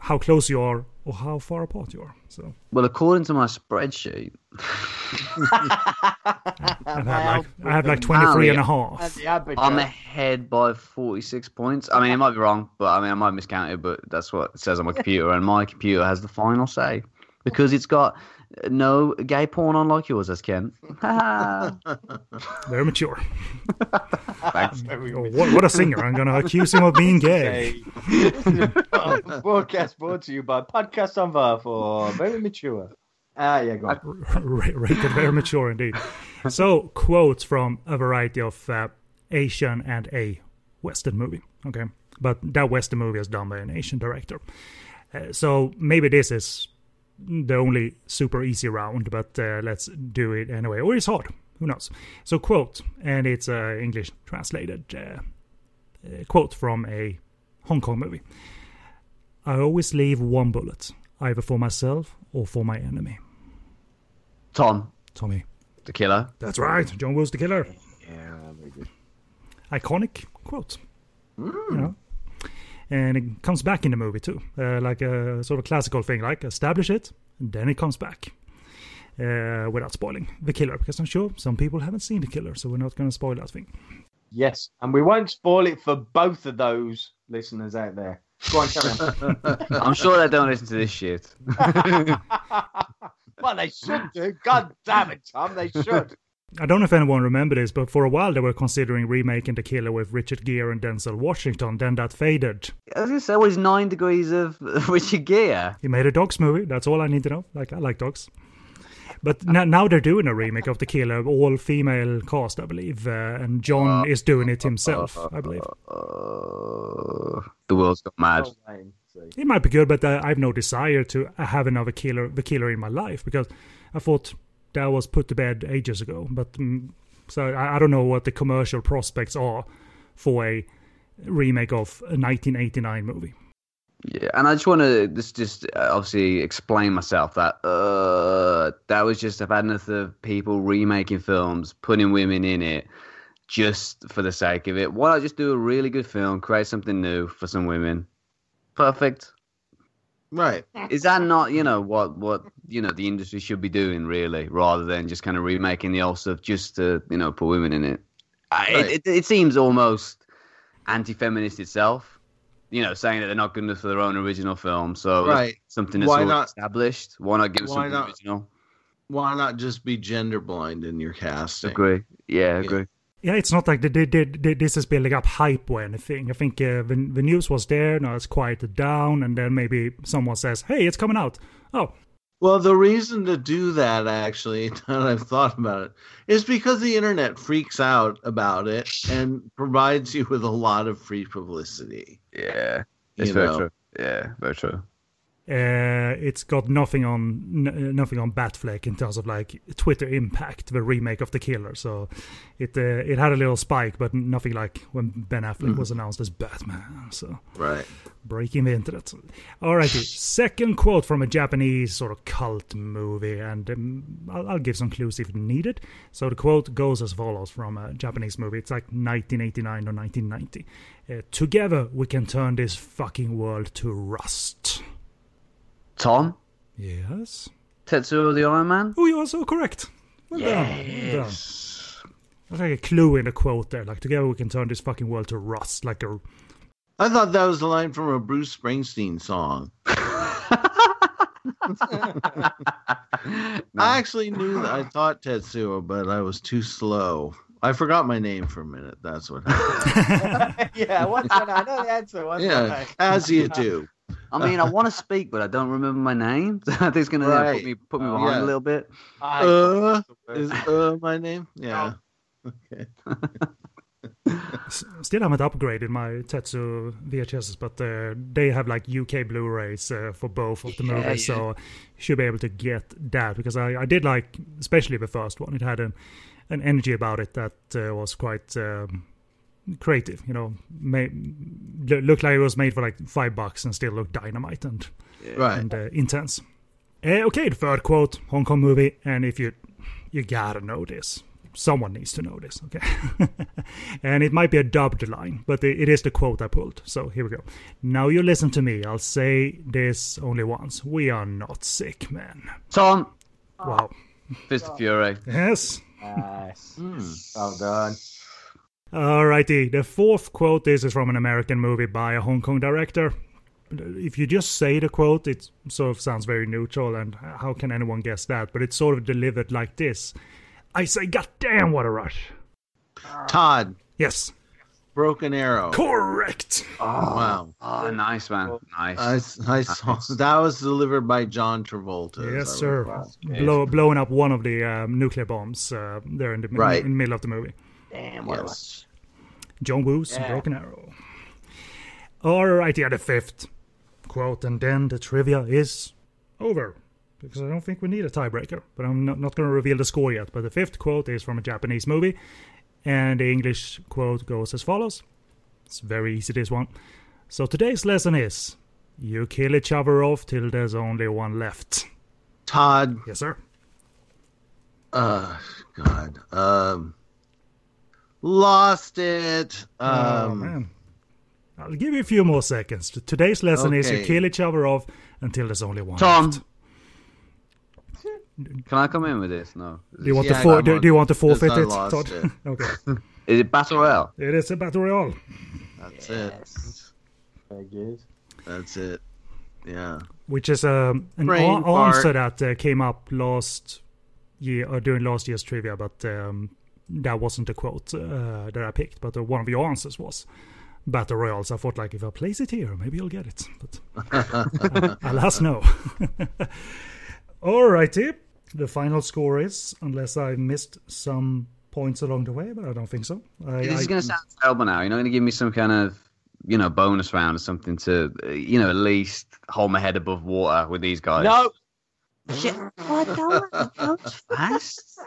how close you are or how far apart you are. So Well, according to my spreadsheet, I've had like, I have like 23 and a half. I'm ahead by 46 points. I mean, it might be wrong, but I mean, I might miscount it, but that's what it says on my computer, and my computer has the final say because it's got no gay porn on like yours as Ken. Very mature. Thanks. Oh, what, what a singer! I'm gonna accuse him of being gay. Broadcast brought to you by Podcast on Var for very mature. Ah, yeah, go on. Ra- rated very mature indeed. So quotes from a variety of uh, Asian and a Western movie. Okay, but that Western movie is done by an Asian director. Uh, so maybe this is the only super easy round, but uh, let's do it anyway. Or it's hard. Who knows? So quote, and it's uh, English translated uh, uh, quote from a Hong Kong movie. I always leave one bullet, either for myself or for my enemy. Tom, Tommy. the killer. That's right. John Woo's the killer. Yeah, very good. Iconic quote. You know? And it comes back in the movie too, uh, like a sort of classical thing, like establish it, and then it comes back. Uh, without spoiling the killer, because I'm sure some people haven't seen the killer, so we're not going to spoil that thing. Yes, and we won't spoil it for both of those listeners out there. Go on, carry on. I'm sure they don't listen to this shit. well, they should do. God damn it, Tom, they should. I don't know if anyone remember this, but for a while they were considering remaking The Killer with Richard Gere and Denzel Washington. Then that faded. I was gonna say, was nine degrees of Richard Gere. He made a dogs movie. That's all I need to know. Like I like dogs. But now, now they're doing a remake of The Killer, all female cast, I believe, uh, and John is doing it himself, I believe. Uh, the world's got mad. It might be good, but uh, I have no desire to have another killer, the killer in my life because I thought that was put to bed ages ago. But um, so I, I, don't know what the commercial prospects are for a remake of a 1989 movie. Yeah, and I just want to just just uh, obviously explain myself that uh that was just I've had enough of people remaking films, putting women in it just for the sake of it. Why not just do a really good film, create something new for some women? Perfect. Right. Is that not, you know, what what you know the industry should be doing really, rather than just kind of remaking the old stuff just to you know put women in it? Right. It, it, it seems almost anti-feminist itself you know, saying that they're not good enough for their own original film. So right. something that's why not, established. Why not give why something not, original? Why not just be gender blind in your casting? Agree. Yeah, agree. Yeah. Yeah, it's not like they, they, they, this is building up hype or anything. I think uh, the, the news was there, now it's quieted down, and then maybe someone says, hey, it's coming out. Oh, well, the reason to do that, actually, that I've thought about it, is because the internet freaks out about it and provides you with a lot of free publicity. Yeah, it's very know? true. Yeah, very true. Uh, it's got nothing on n- nothing on Batfleck in terms of like Twitter impact, the remake of The Killer. So it uh, it had a little spike, but nothing like when Ben Affleck mm. was announced as Batman. So right, breaking the internet. Alrighty, second quote from a Japanese sort of cult movie, and um, I'll, I'll, give some clues if needed. So the quote goes as follows from a Japanese movie. It's like 1989 or 1990. Uh, Together we can turn this fucking world to rust. Tom? Yes? Tetsuo the Iron Man? Oh, you are so correct. Well yes. done. Well done. There's like a clue in the quote there. Like, together we can turn this fucking world to rust. Like a. I thought that was a line from a Bruce Springsteen song. no. I actually knew that. I thought Tetsuo, but I was too slow. I forgot my name for a minute. That's what happened. yeah, what's that? I know the answer. What's yeah, as you do. I mean, I want to speak, but I don't remember my name. I think it's gonna right. put me put me behind yeah. a little bit. Uh, is uh my name? Yeah. Okay. Still haven't upgraded my Tetsuo VHSs, but uh, they have like UK Blu-rays uh, for both of the yeah, movies, yeah. so you should be able to get that because I, I did like, especially the first one. It had an an energy about it that uh, was quite um, creative. You know, made, looked like it was made for like five bucks and still looked dynamite and right. and uh, intense. Uh, okay, the third quote, Hong Kong movie, and if you you gotta know this, someone needs to know this, okay? and it might be a dubbed line, but it is the quote I pulled. So here we go. Now you listen to me. I'll say this only once. We are not sick, man. Tom. Wow. Fist of Fury. Yes. Nice. Mm. Well done. Alrighty, the fourth quote is, is from an American movie by a Hong Kong director. If you just say the quote, it sort of sounds very neutral, and how can anyone guess that? But it's sort of delivered like this I say, God damn, what a rush. Todd. Yes. Broken Arrow. Correct. Oh, wow. Oh, nice, man. Nice. I, I saw, nice. That was delivered by John Travolta. Yes, sir. Blow, blowing up one of the um, nuclear bombs uh, there in the, right. in the middle of the movie. Damn, what yes. John Woo's yeah. Broken Arrow. Alright, yeah, the fifth quote, and then the trivia is over. Because I don't think we need a tiebreaker, but I'm not, not going to reveal the score yet. But the fifth quote is from a Japanese movie, and the English quote goes as follows. It's very easy, this one. So today's lesson is you kill each other off till there's only one left. Todd. Yes, sir. Uh, God. Um, Lost it. Oh, um, oh, man. I'll give you a few more seconds. Today's lesson okay. is you kill each other off until there's only one. Tom. Left. Can I come in with this? No. Do you want yeah, to for, do, do, you want to forfeit it, Todd? It. okay. Is it battle royale? It is a battle royale. That's yes. it. Very good. That's it. Yeah. Which is um, an Brain a- answer that uh, came up last year or during last year's trivia, but um, that wasn't the quote uh, that I picked. But uh, one of your answers was Battle Royals. I thought, like, if I place it here, maybe you'll get it. But alas, no. Alrighty. The final score is, unless I missed some points along the way, but I don't think so. I, This is going to sound terrible now. You're not going to give me some kind of, you know, bonus round or something to, uh, you know, at least hold my head above water with these guys. No, Shit. What? That was, that was fast.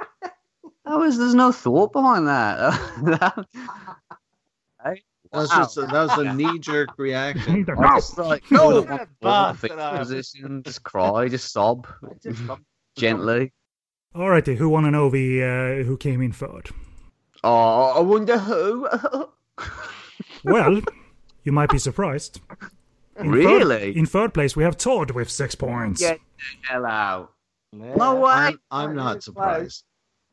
That was. There's no thought behind that. That's Wow. just a, that was a knee jerk reaction. No! Just like No, put up bastard, fetal I- position, just cry, just sob gently. Alrighty, who want to know the uh, who came in third? Oh, I wonder who. Well, you might be surprised. In Really? Third, in third place, we have Todd with six points. Get the hell out. Yeah. No way. I'm, I'm not surprised.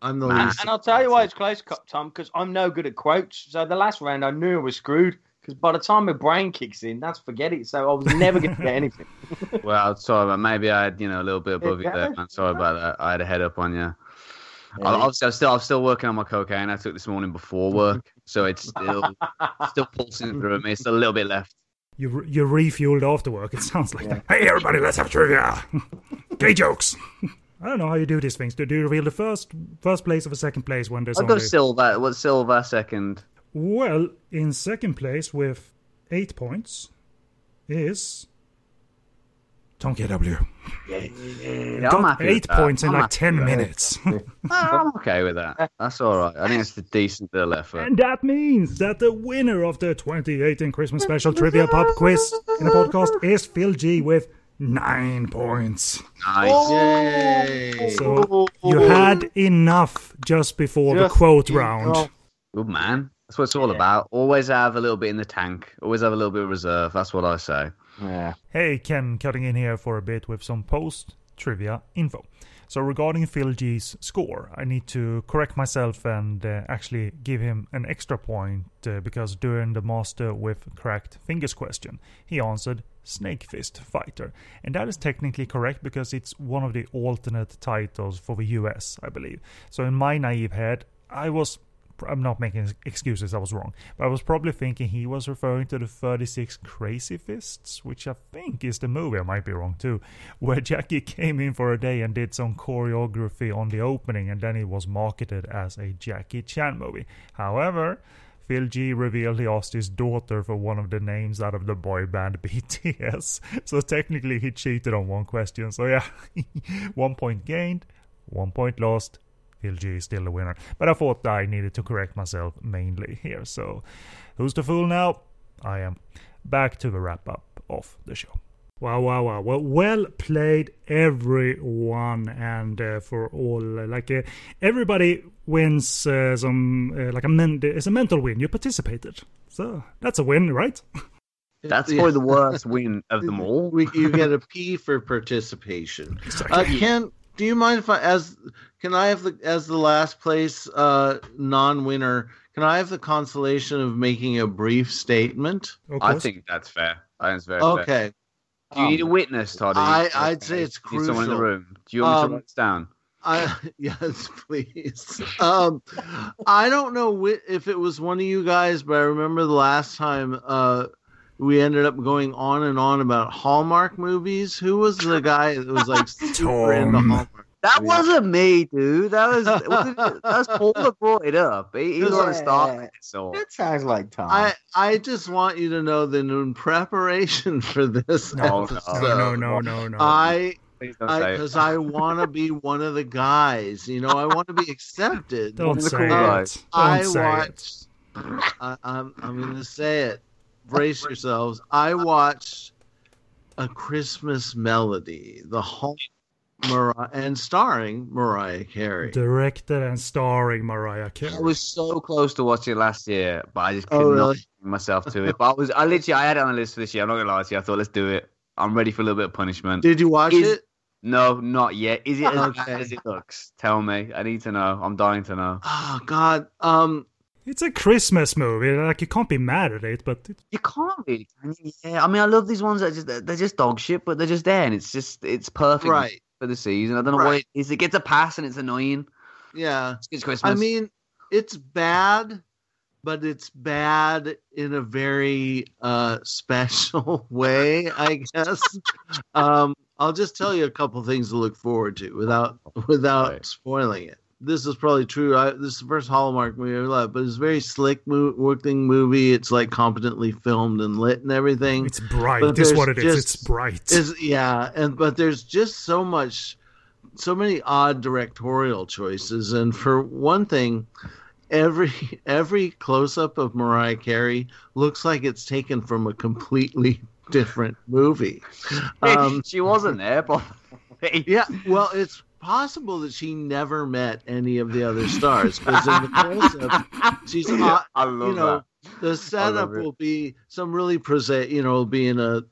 I'm the Man. least. And I'll tell you why it's close, Co- Tom, because I'm no good at quotes. So the last round, I knew I was screwed. Because by the time my brain kicks in, that's forget it. So I was never going to get anything. Well, sorry, but maybe I had, you know, a little bit above you Yeah. there, man. Sorry about that. I had a head up on you. I- Obviously, I'm still, I'm still working on my cocaine. I took this morning before work, so it's still, still pulsing through me. It's a little bit left. You re- you refueled after work. It sounds like that. Hey, everybody, let's have trivia. Gay jokes. I don't know how you do these things. Do you reveal the first first place or the second place when there's I'll go silver. What's silver second? Well, in second place with eight points is Tom KW. Yeah, happy with eight that. points in I'm like ten minutes. I'm okay with that. That's all right. I think it's a decent little effort. And that means that the winner of the 2018 Christmas Special Trivia Pub Quiz in the podcast is Phil G with nine points. Nice. Yay! So you had enough just before the Just quote enough. round. Good man. That's what it's all about. Always have a little bit in the tank. Always have a little bit of reserve. That's what I say. Yeah. Hey, Ken, cutting in here for a bit with some post trivia info. So, regarding Phil G's score, I need to correct myself and uh, actually give him an extra point uh, because during the Master with Cracked Fingers question, he answered Snake Fist Fighter. And that is technically correct because it's one of the alternate titles for the US, I believe. So, in my naive head, I was I'm not making excuses, I was wrong. But I was probably thinking he was referring to the 36 Crazy Fists, which I think is the movie, I might be wrong too, where Jackie came in for a day and did some choreography on the opening and then it was marketed as a Jackie Chan movie. However, Phil G revealed he asked his daughter for one of the names out of the boy band BTS. So technically he cheated on one question. So yeah, one point gained, one point lost. Phil G is still the winner. But I thought I needed to correct myself mainly here. So who's the fool now? I am. Back to the wrap up of the show. Wow, wow, wow. Well, well played, everyone, and uh, for all. Uh, like, uh, everybody wins uh, some, uh, like, a men- it's a mental win. You participated. So that's a win, right? That's Yeah. probably the worst win of them all. We, you get a P for participation. Uh, Ken, do you mind if I, as can I have the as the last place uh, non-winner? Can I have the consolation of making a brief statement? I think that's fair. I think it's very fair. Okay, Do you need a witness, Todd? I- I'd say it's You need someone in the room. Do you want me Um, to write this down? I yes, please. Um, I don't know whi- if it was one of you guys, but I remember the last time uh, we ended up going on and on about Hallmark movies. Who was the guy that was like super into Hallmark? That Yeah. wasn't me, dude. That was wasn't it- that Paul that brought it up. He, he was on the start. So That sounds like Tom. I I just want you to know that in preparation for this No, no. episode, no, no, no, no, no. I please don't say it. because I, want to be one of the guys. You know, I want to be accepted. Don't say cool it. Don't I say watched. I, I'm I'm going to say it. Brace yourselves. I watched a Christmas melody, the home Mariah, and starring Mariah Carey. Directed and starring Mariah Carey. I was so close to watching it last year, but I just could Oh, not really? bring myself to it. But I was, I literally, I had it on the list for this year. I'm not gonna lie to you. I thought, let's do it. I'm ready for a little bit of punishment. Did you watch Is- it? No, not yet. Is it as Okay. bad as it looks? Tell me. I need to know. I'm dying to know. Oh God. Um. It's a Christmas movie. Like you can't be mad at it, but it... you can't really. Can? Yeah, I mean, I love these ones that just they're just dog shit, but they're just there, and it's just it's perfect right. For the season. I don't know right. what it is. It gets a pass, and it's annoying. Yeah, it's Christmas. I mean, it's bad, but it's bad in a very uh, special way, I guess. um, I'll just tell you a couple things to look forward to without without right. spoiling it. This is probably true. I, this is the first Hallmark movie I love, but it's a very slick mo- working movie. It's like competently filmed and lit and everything. It's bright. That's what it just, is. It's bright. It's, yeah, and but there's just so much, so many odd directorial choices. And for one thing, every every close up of Mariah Carey looks like it's taken from a completely different movie. Um, she wasn't there, but yeah, well, it's possible that she never met any of the other stars because in the close-up, she's uh, I love you know that. the setup will be some really prosaic, you know, will be in a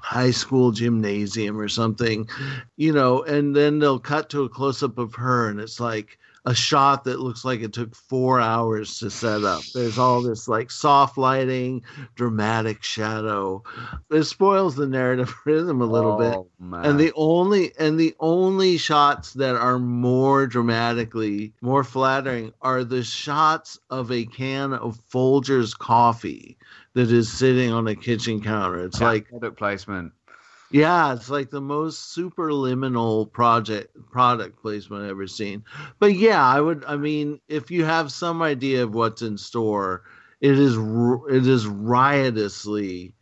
high school gymnasium or something, you know, and then they'll cut to a close up of her and it's like a shot that looks like it took four hours to set up. There's all this like soft lighting, dramatic shadow. It spoils the narrative rhythm a little oh, bit. Man. And the only and the only shots that are more dramatically more flattering are the shots of a can of Folgers coffee that is sitting on a kitchen counter. It's yeah, like product placement. Yeah, it's like the most superliminal project product placement I've ever seen. But yeah, I would. I mean, if you have some idea of what's in store, it is it is riotously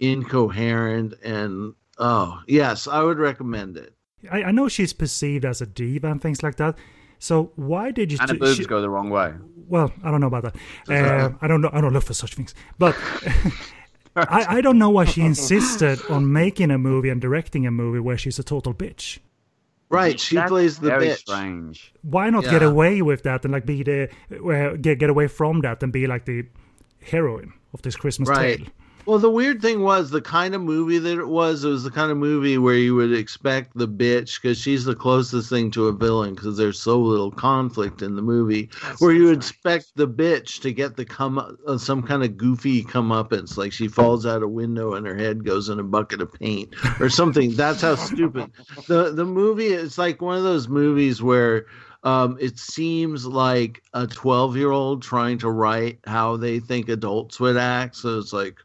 incoherent and oh yes, I would recommend it. I, I know she's perceived as a diva and things like that. So why did you? And the boobs she, go the wrong way. Well, I don't know about that. Uh, I don't know. I don't look for such things. But I, I don't know why she insisted on making a movie and directing a movie where she's a total bitch. Right, she That's plays the very bitch. Strange. Why not yeah. get away with that and like be the uh, get get away from that and be like the heroine of this Christmas right. tale? Well, the weird thing was the kind of movie that it was. It was the kind of movie where you would expect the bitch because she's the closest thing to a villain because there's so little conflict in the movie. That's where you would expect the bitch to get the come uh, some kind of goofy comeuppance, like she falls out a window and her head goes in a bucket of paint or something. That's how stupid the the movie. It's like one of those movies where. Um, it seems like a 12 year old trying to write how they think adults would act. So it's like,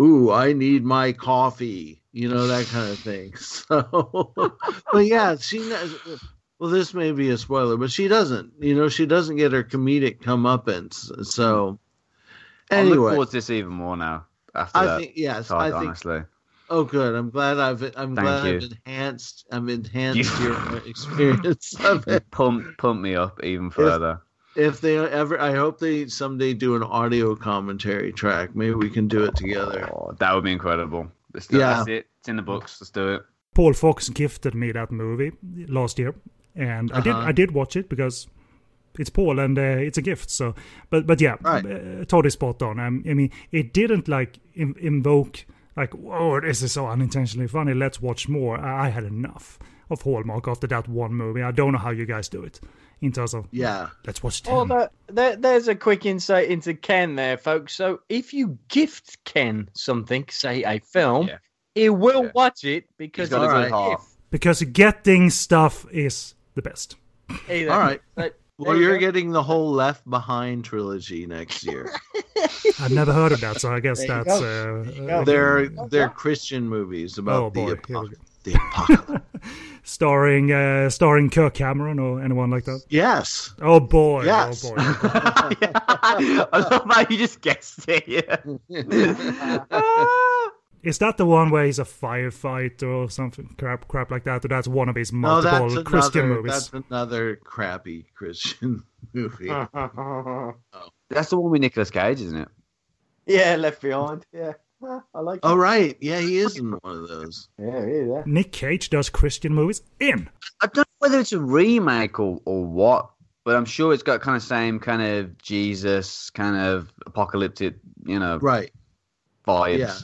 ooh, I need my coffee, you know, that kind of thing. So, but yeah, she, well, this may be a spoiler, but she doesn't, you know, she doesn't get her comedic comeuppance. So, anyway. I look forward to this even more now. After I that, think, yes, I think, honestly. Oh, good. I'm glad I've I'm Thank glad you. I've enhanced I'm enhanced your experience of it. Pump pump me up even further if they ever, I hope they someday do an audio commentary track. Maybe we can do it together. Oh, that would be incredible. Let's do yeah. it. It's in the books. Let's do it. Paul Fox gifted me that movie last year, and uh-huh. I did uh-huh. I did watch it because it's Paul and uh, it's a gift. So, but but yeah, right. uh, totally spot on. Um, I mean, it didn't like in- invoke like oh this is so unintentionally funny. Let's watch more. I, I had enough of Hallmark after that one movie. I don't know how you guys do it in terms of yeah. Let's watch. Oh, that, there, there's a quick insight into Ken there, folks. So if you gift Ken something, say a film, yeah. he will yeah. watch it because he's got a good heart. Because getting stuff is the best. Either. All right. But, well, you're getting the whole Left Behind trilogy next year. I've never heard of that, so I guess that's uh, they're they're Christian movies about oh, boy. the the apocalypse. starring uh, starring Kirk Cameron or anyone like that? Yes. Oh boy. Yes. Oh boy. I love how you just guessed it. Yeah. Is that the one where he's a firefighter or something crap crap like that? Or that's one of his multiple no, Christian another, movies? That's another crappy Christian movie. oh. That's the one with Nicolas Cage, isn't it? Yeah, Left Behind. Yeah. I like. Oh right, yeah, he is in one of those. Yeah, yeah. Nick Cage does Christian movies in. I don't know whether it's a remake or, or what, but I'm sure it's got kind of same kind of Jesus kind of apocalyptic, you know, right vibes. Yeah.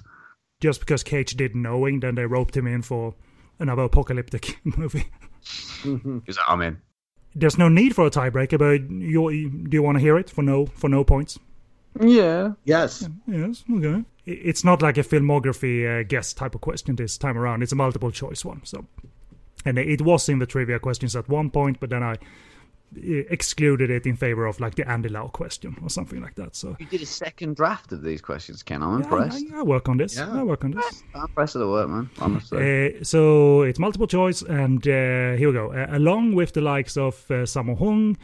Just because Cage did knowing, then they roped him in for another apocalyptic movie. Because I'm in. there's no need for a tiebreaker, but you do you want to hear it for no for no points? Yeah. Yes. Yes. Okay. It's not like a filmography uh, guess type of question this time around. It's a multiple choice one. So, and it was in the trivia questions at one point, but then I excluded it in favor of like the Andy Lau question or something like that. So you did a second draft of these questions, Ken. I'm impressed. I, I, work on this. Yeah. I work on this. I'm impressed with the work, man. Honestly. Uh, so it's multiple choice, and uh, here we go. Uh, along with the likes of uh, Sammo Hung,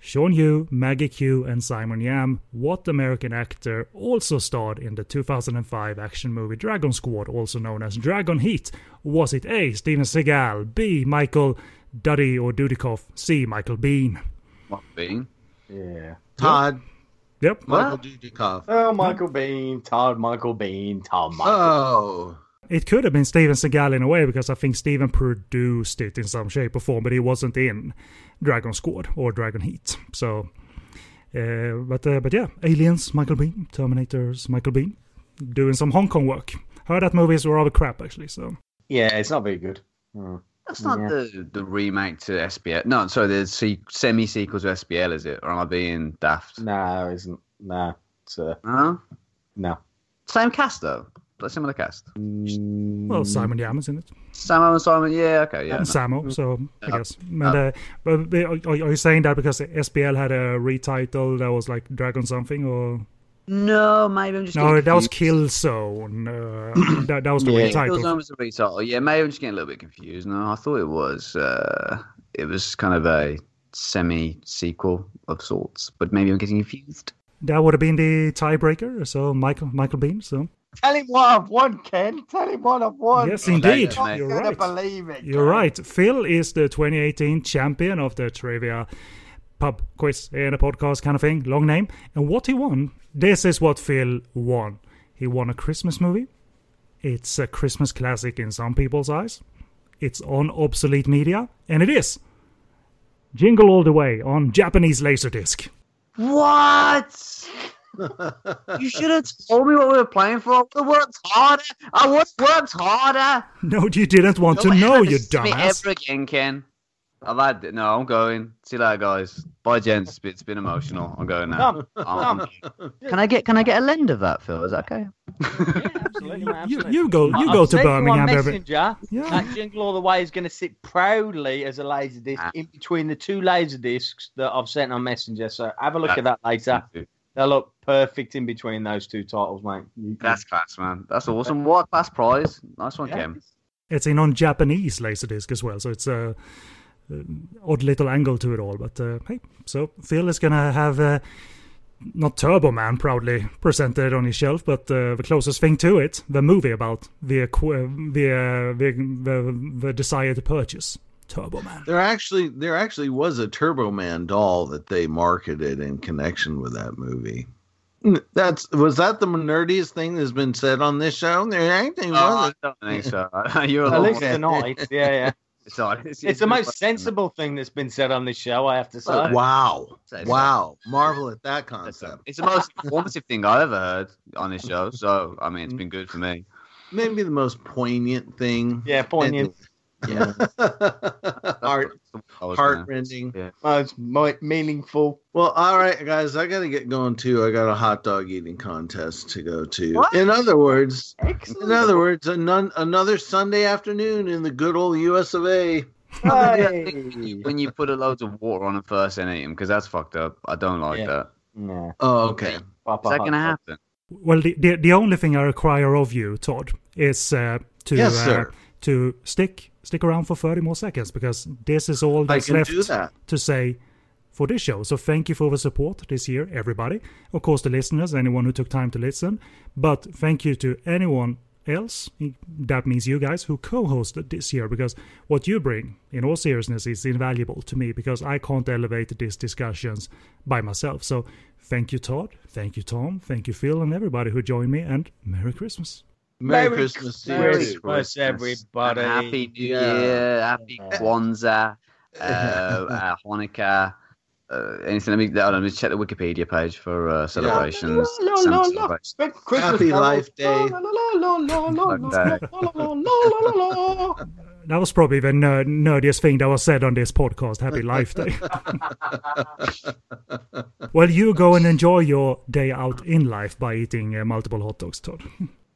Shawn Yue, Maggie Q, and Simon Yam, what American actor also starred in the 2005 action movie Dragon Squad, also known as Dragon Heat? Was it A. Steven Seagal, B. Michael Duddy or Dudikoff, C. Michael Biehn? Michael Biehn? Yeah. Todd. Yep. Michael Dudikoff. Oh, Michael Biehn, Todd, Michael Biehn, Todd, Michael. Oh. It could have been Steven Seagal in a way because I think Steven produced it in some shape or form, but he wasn't in Dragon Squad or Dragon Heat. So, uh, but uh, but yeah, Aliens, Michael Biehn, Terminators, Michael Biehn, doing some Hong Kong work. Heard that movies were rather crap actually. So yeah, it's not very good. Hmm. That's not yeah. the the remake to SPL. No, sorry, the se- semi sequel to SPL, is it? Or am I being daft? No, it isn't. No, it's uh, no, no. Same cast though. But similar cast. Well, Simon Yam is in it. Sammo and Simon, yeah, okay, yeah. And Sammo, so I guess. And, uh, but, but are, are you saying that because SPL had a retitle that was like Dragon something, or? No, maybe I'm just. No, that was Killzone. Uh, that, that was the yeah, retitle. Killzone was the retitle. Yeah, maybe I'm just getting a little bit confused. No, I thought it was. Uh, it was kind of a semi sequel of sorts, but maybe I'm getting confused. That would have been the tiebreaker. So Michael Michael Biehn. So Tell him what I've won, Ken. Tell him what I've won. Yes, indeed. I'm You're right. believe it. You're right. Phil is the 2018 champion of the trivia pub quiz in a podcast kind of thing. Long name. And what he won, this is what Phil won. He won a Christmas movie. It's a Christmas classic in some people's eyes. It's on obsolete media, and it is. Jingle All the Way on Japanese Laserdisc. What? you should have told me what we were playing for. I would have worked harder. I would have worked harder. No, you didn't want to know, you to me dumbass. ever again, Ken. I've had it. No, I'm going. See you later, guys. Bye, gents. It's been- emotional. I'm going now. Come, I'm- Can I get Can I get a lend of that, Phil? Is that okay? Absolutely, You, absolutely. you go, you I've go to sent you on Birmingham every. Messenger. Yeah. That Jingle All the Way is going to sit proudly as a laser disc Ah. in between the two laser discs that I've sent on Messenger. So have a look at that later. They'll look perfect in between those two titles, mate. That's class, man. That's awesome. What a class prize? Nice one, Yeah. Ken. It's a non-Japanese laserdisc as well, so it's a, a odd little angle to it all. But uh, hey, so Phil is gonna have uh, not Turbo Man proudly presented on his shelf, but uh, the closest thing to it, the movie about the acqu- the, uh, the the the desire to purchase Turbo Man. There actually there actually was a Turbo Man doll that they marketed in connection with that movie. That's was that the nerdiest thing that's been said on this show? There actually Oh, I wasn't. don't think so. You're At least Okay. tonight. Yeah, yeah. Sorry, it's, It's the most sensible thing that's been said on this show, I have to say. Oh, wow, wow, marvel at that concept. It's the most informative thing I've ever heard on this show. So I mean, it's been good for me. Maybe the most poignant thing. Yeah, poignant. Yeah, Heart I was rending. Yeah. Most mo- meaningful. Well, all right, guys, I got to get going too. I got a hot dog eating contest to go to. What? In other words, Excellent. in other words, an- another Sunday afternoon in the good old U.S. of A. Hey. When you put a loads of water on them first and eat them, because that's fucked up. I don't like Yeah. that. Nah. Oh, okay. Papa Is that going to happen? Well, the, the the only thing I require of you, Todd, is uh, to Yes, uh, sir. to stick stick around for thirty more seconds because this is all that's left that. to say for this show. So thank you for the support this year, everybody. Of course, the listeners, anyone who took time to listen. But thank you to anyone else. That means you guys who co-hosted this year because what you bring, in all seriousness, is invaluable to me because I can't elevate these discussions by myself. So thank you, Todd. Thank you, Tom. Thank you, Phil, and everybody who joined me. And Merry Christmas. Merry, Merry Christmas to Merry you. Christmas, everybody. Happy New Yeah. Year, Happy Kwanzaa, uh, uh, Hanukkah. Uh, anything? Let me, hold let me check the Wikipedia page for uh, celebrations. La, la, la, la. Christmas Happy. Life Day. That was probably the ner- nerdiest thing that was said on this podcast. Happy Life Day. well, you go and enjoy your day out in life by eating uh, multiple hot dogs, Todd.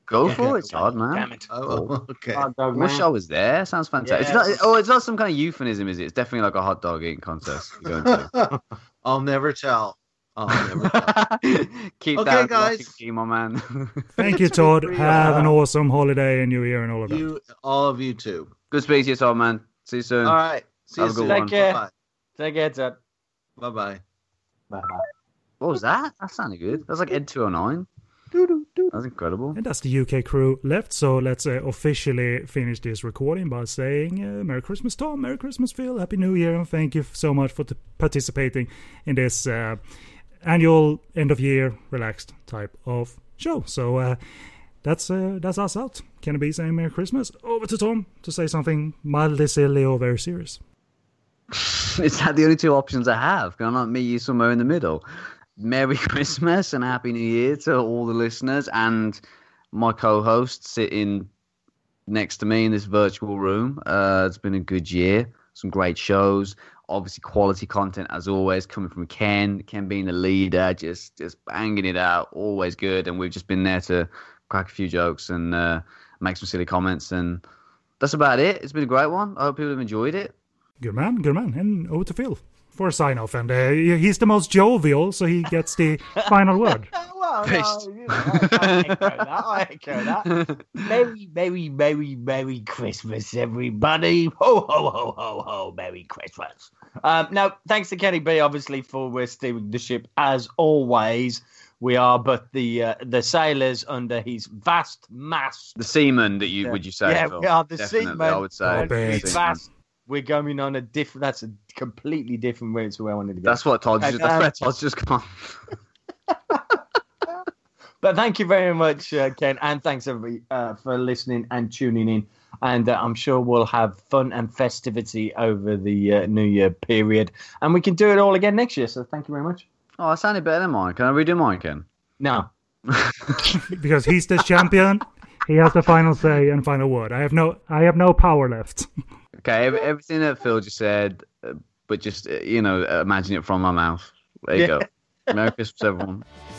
Go for it, it's hard, man. Damn it. Oh, okay. Hot dog, I wish. I was there. Sounds fantastic. Yeah. It's not, oh, it's not some kind of euphemism, is it? It's definitely like a hot dog eating contest. You're going to. I'll never tell. I'll never tell. Keep Okay, that guys. guys. Key, my man. Thank you, Todd. Have an awesome holiday and New Year and all of that. you, all of you too. Good speaking to you, Todd, man. See you soon. All right. See Have you a good soon. one. Take care. Bye Take care, Ted. bye. Bye Bye-bye. What was that? That sounded good. That's like Ed 209. That's incredible. And that's the UK crew left. So let's uh, officially finish this recording by saying uh, Merry Christmas, Tom. Merry Christmas, Phil. Happy New Year. And thank you so much for t- participating in this uh, annual end of year relaxed type of show. So uh, that's uh, that's us out. Can it be saying Merry Christmas? Over to Tom to say something mildly silly or very serious. Is that the only two options I have? Can I not meet you somewhere in the middle? Merry Christmas and Happy New Year to all the listeners and my co-host sitting next to me in this virtual room. Uh, it's been a good year. Some great shows. Obviously, quality content as always coming from Ken. Ken being the leader, just just banging it out. Always good. And we've just been there to crack a few jokes and uh, make some silly comments. And that's about it. It's been a great one. I hope people have enjoyed it. Good man, good man. And over to Phil for a sign off. And uh, he's the most jovial, so he gets the final word. Well, no, you know, I echo that. I echo that. Merry, merry, merry, merry Christmas, everybody! Ho, ho, ho, ho, ho! Merry Christmas. Um, now, thanks to Kenny B, obviously, for uh, steering the ship as always. We are but the uh, the sailors under his vast mast. The seaman that you Yeah. would you say? Yeah, Phil? we are the Definitely, seamen. I would say. Oh, the big. His seaman. vast. We're going on a different. That's a completely different route to where I wanted to go. That's what Todd's just, that's Um, where Todd's just gone. But thank you very much, uh, Ken, and thanks everybody uh, for listening and tuning in. And uh, I'm sure we'll have fun and festivity over the uh, New Year period, and we can do it all again next year. So thank you very much. Oh, I sounded better than mine. Can I redo mine, Ken? No, because he's the champion. He has the final say and final word. I have no, I have no power left. Okay, everything that Phil just said, uh, but just, uh, you know, imagine it from my mouth. There you Yeah. go. Merry Christmas, everyone.